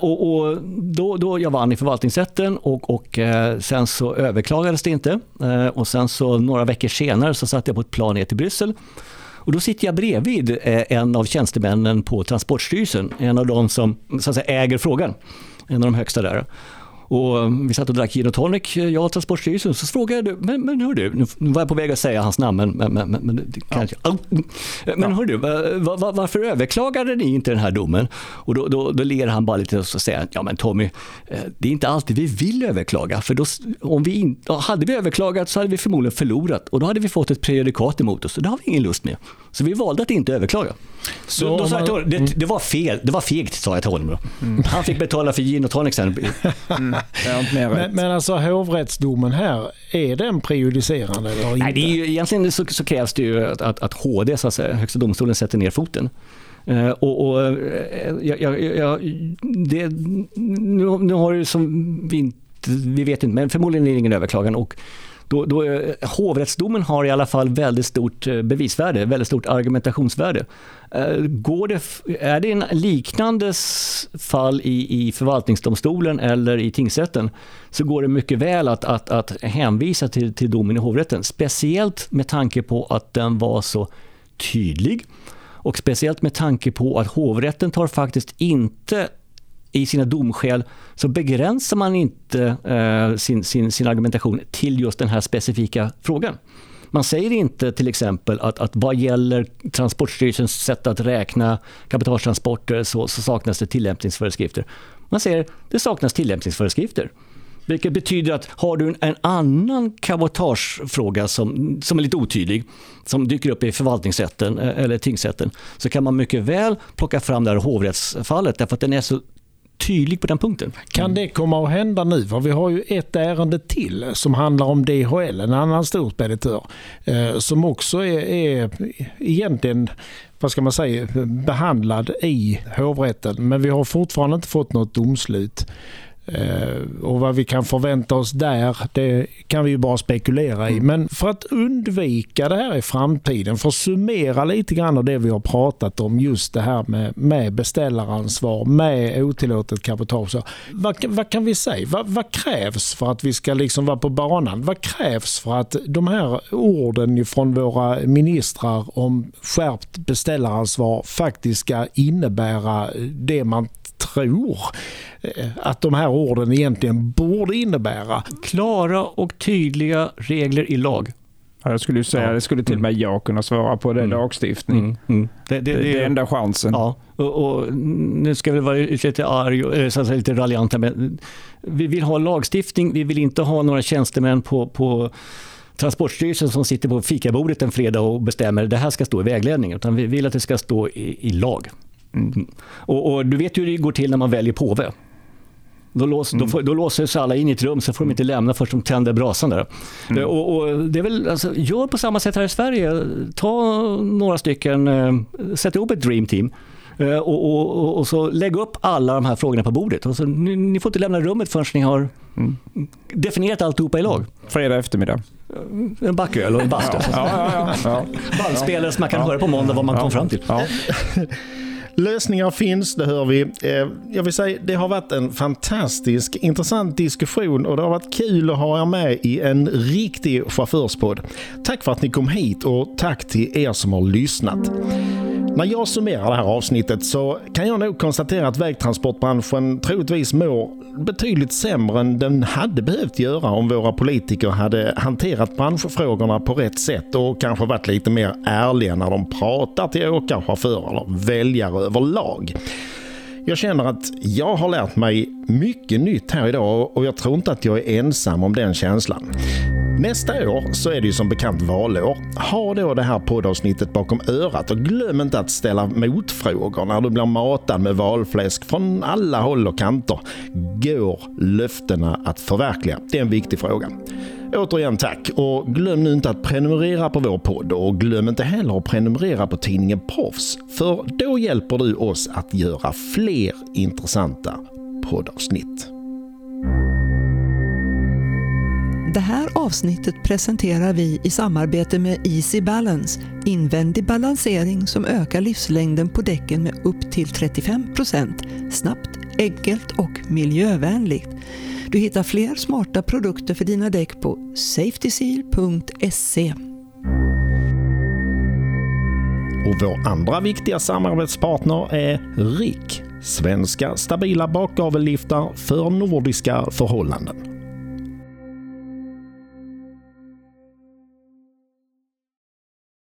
Och, och då, då jag vann i förvaltningsrätten och, och sen så överklagades det inte. Och sen så några veckor senare så satt jag på ett plan ner till Bryssel. Och då sitter jag bredvid eh, en av tjänstemännen på Transportstyrelsen, en av de som så att säga, äger frågan, en av de högsta där. Och vi satt och drack gin och tonic, jag och Transportstyrelsen. Så frågade jag, men, men hör du, nu var jag på väg att säga hans namn, men, men, men, men, ja. men hör du, var, var, varför överklagade ni inte den här domen? Och då, då, då ler han bara lite och säger ja men Tommy, eh, det är inte alltid vi vill överklaga. För då, om vi in, hade vi överklagat så hade vi förmodligen förlorat och då hade vi fått ett prejudikat emot oss och det har vi ingen lust med. Så vi valde att inte överklaga. Så då, då sa jag till det, det var fel, det var fegt sa jag till honom. Mm. Han fick betala för gin och tonic sen. *laughs* Mm. Men, men alltså hovrättsdomen här, är den prejudicerande eller inte? Nej, det är ju, egentligen så, så krävs det ju att, att, att HD, så att säga, Högsta domstolen, sätter ner foten. Uh, och, och uh, jag, jag, jag, det, nu, nu har det som vi inte, vi vet inte, men förmodligen är det ingen överklagan. Och då, då, eh, hovrättsdomen har i alla fall väldigt stort eh, bevisvärde, väldigt stort argumentationsvärde. Eh, går det, är det en liknande fall i, i förvaltningsdomstolen eller i tingsrätten så går det mycket väl att, att, att hänvisa till, till domen i hovrätten. Speciellt med tanke på att den var så tydlig och speciellt med tanke på att hovrätten tar faktiskt inte i sina domskäl så begränsar man inte eh, sin, sin, sin argumentation till just den här specifika frågan. Man säger inte till exempel att, att vad gäller Transportstyrelsens sätt att räkna cabotagetransporter så, så saknas det tillämpningsföreskrifter. Man säger att det saknas tillämpningsföreskrifter. Vilket betyder att har du en annan cabotagefråga som, som är lite otydlig, som dyker upp i förvaltningsrätten eh, eller tingsrätten, så kan man mycket väl plocka fram det här hovrättsfallet därför att den är så tydlig på den punkten. Kan det komma att hända nu? För vi har ju ett ärende till som handlar om DHL, en annan stor speditör, eh, som också är, är egentligen vad ska man säga, behandlad i hovrätten. Men vi har fortfarande inte fått något domslut. Eh, och vad vi kan förvänta oss där, det kan vi ju bara spekulera i. Mm. Men för att undvika det här i framtiden, för att summera lite grann av det vi har pratat om, just det här med, med beställaransvar, med otillåtet cabotage. Vad, vad kan vi säga? Vad, vad, krävs för att vi ska liksom vara på banan? Vad krävs för att de här orden från våra ministrar om skärpt beställaransvar faktiskt ska innebära det man tror eh, att de här orden egentligen borde innebära. Klara och tydliga regler i lag. Ja, jag skulle säga, det skulle till och med mm. jag kunna svara på, det mm. lagstiftning. Mm. Mm. Det, det, det, det, är enda chansen. Ja, och, och, nu ska vi vara lite arg, eh, så lite raljanta, men vi vill ha lagstiftning, vi vill inte ha några tjänstemän på, på Transportstyrelsen som sitter på fikabordet en fredag och bestämmer att det här ska stå i vägledningen, utan vi vill att det ska stå i, i lag. Mm. Och, och, du vet hur det går till när man väljer påve. Då, lås, mm. då, då låser sig alla in i ett rum, så får de inte lämna förrän de tänder brasan där. Mm. Och, och, det är väl, alltså, gör på samma sätt här i Sverige. Ta några stycken, eh, sätt ihop ett dream team. Eh, och, och, och, så lägg upp alla de här frågorna på bordet. Och så, ni, ni får inte lämna rummet förrän ni har mm. definierat alltihopa i lag. Fredag eftermiddag. En backöl och en bastu. ja, ja, ja. Bandspelare som man kan höra på måndag vad man kom fram till. *laughs* Lösningar finns, det hör vi. Eh, jag vill säga, det har varit en fantastisk, intressant diskussion och det har varit kul att ha er med i en riktig chaufförspodd. Tack för att ni kom hit och tack till er som har lyssnat. När jag summerar det här avsnittet så kan jag nog konstatera att vägtransportbranschen troligtvis mår betydligt sämre än den hade behövt göra om våra politiker hade hanterat branschfrågorna på rätt sätt och kanske varit lite mer ärliga när de pratar till åkarchaufförer eller väljare överlag. Jag känner att jag har lärt mig mycket nytt här idag och jag tror inte att jag är ensam om den känslan. Nästa år så är det ju som bekant valår. Ha då det här poddavsnittet bakom örat och glöm inte att ställa motfrågor när du blir matad med valfläsk från alla håll och kanter. Går löftena att förverkliga? Det är en viktig fråga. Återigen tack och glöm nu inte att prenumerera på vår podd och glöm inte heller att prenumerera på tidningen Proffs för då hjälper du oss att göra fler intressanta poddavsnitt. Det här avsnittet presenterar vi i samarbete med Easy Balance, invändig balansering som ökar livslängden på däcken med upp till 35% Snabbt, enkelt och miljövänligt. Du hittar fler smarta produkter för dina däck på safetyseal.se. Och vår andra viktiga samarbetspartner är RIK, svenska stabila bakgavelliftar för nordiska förhållanden.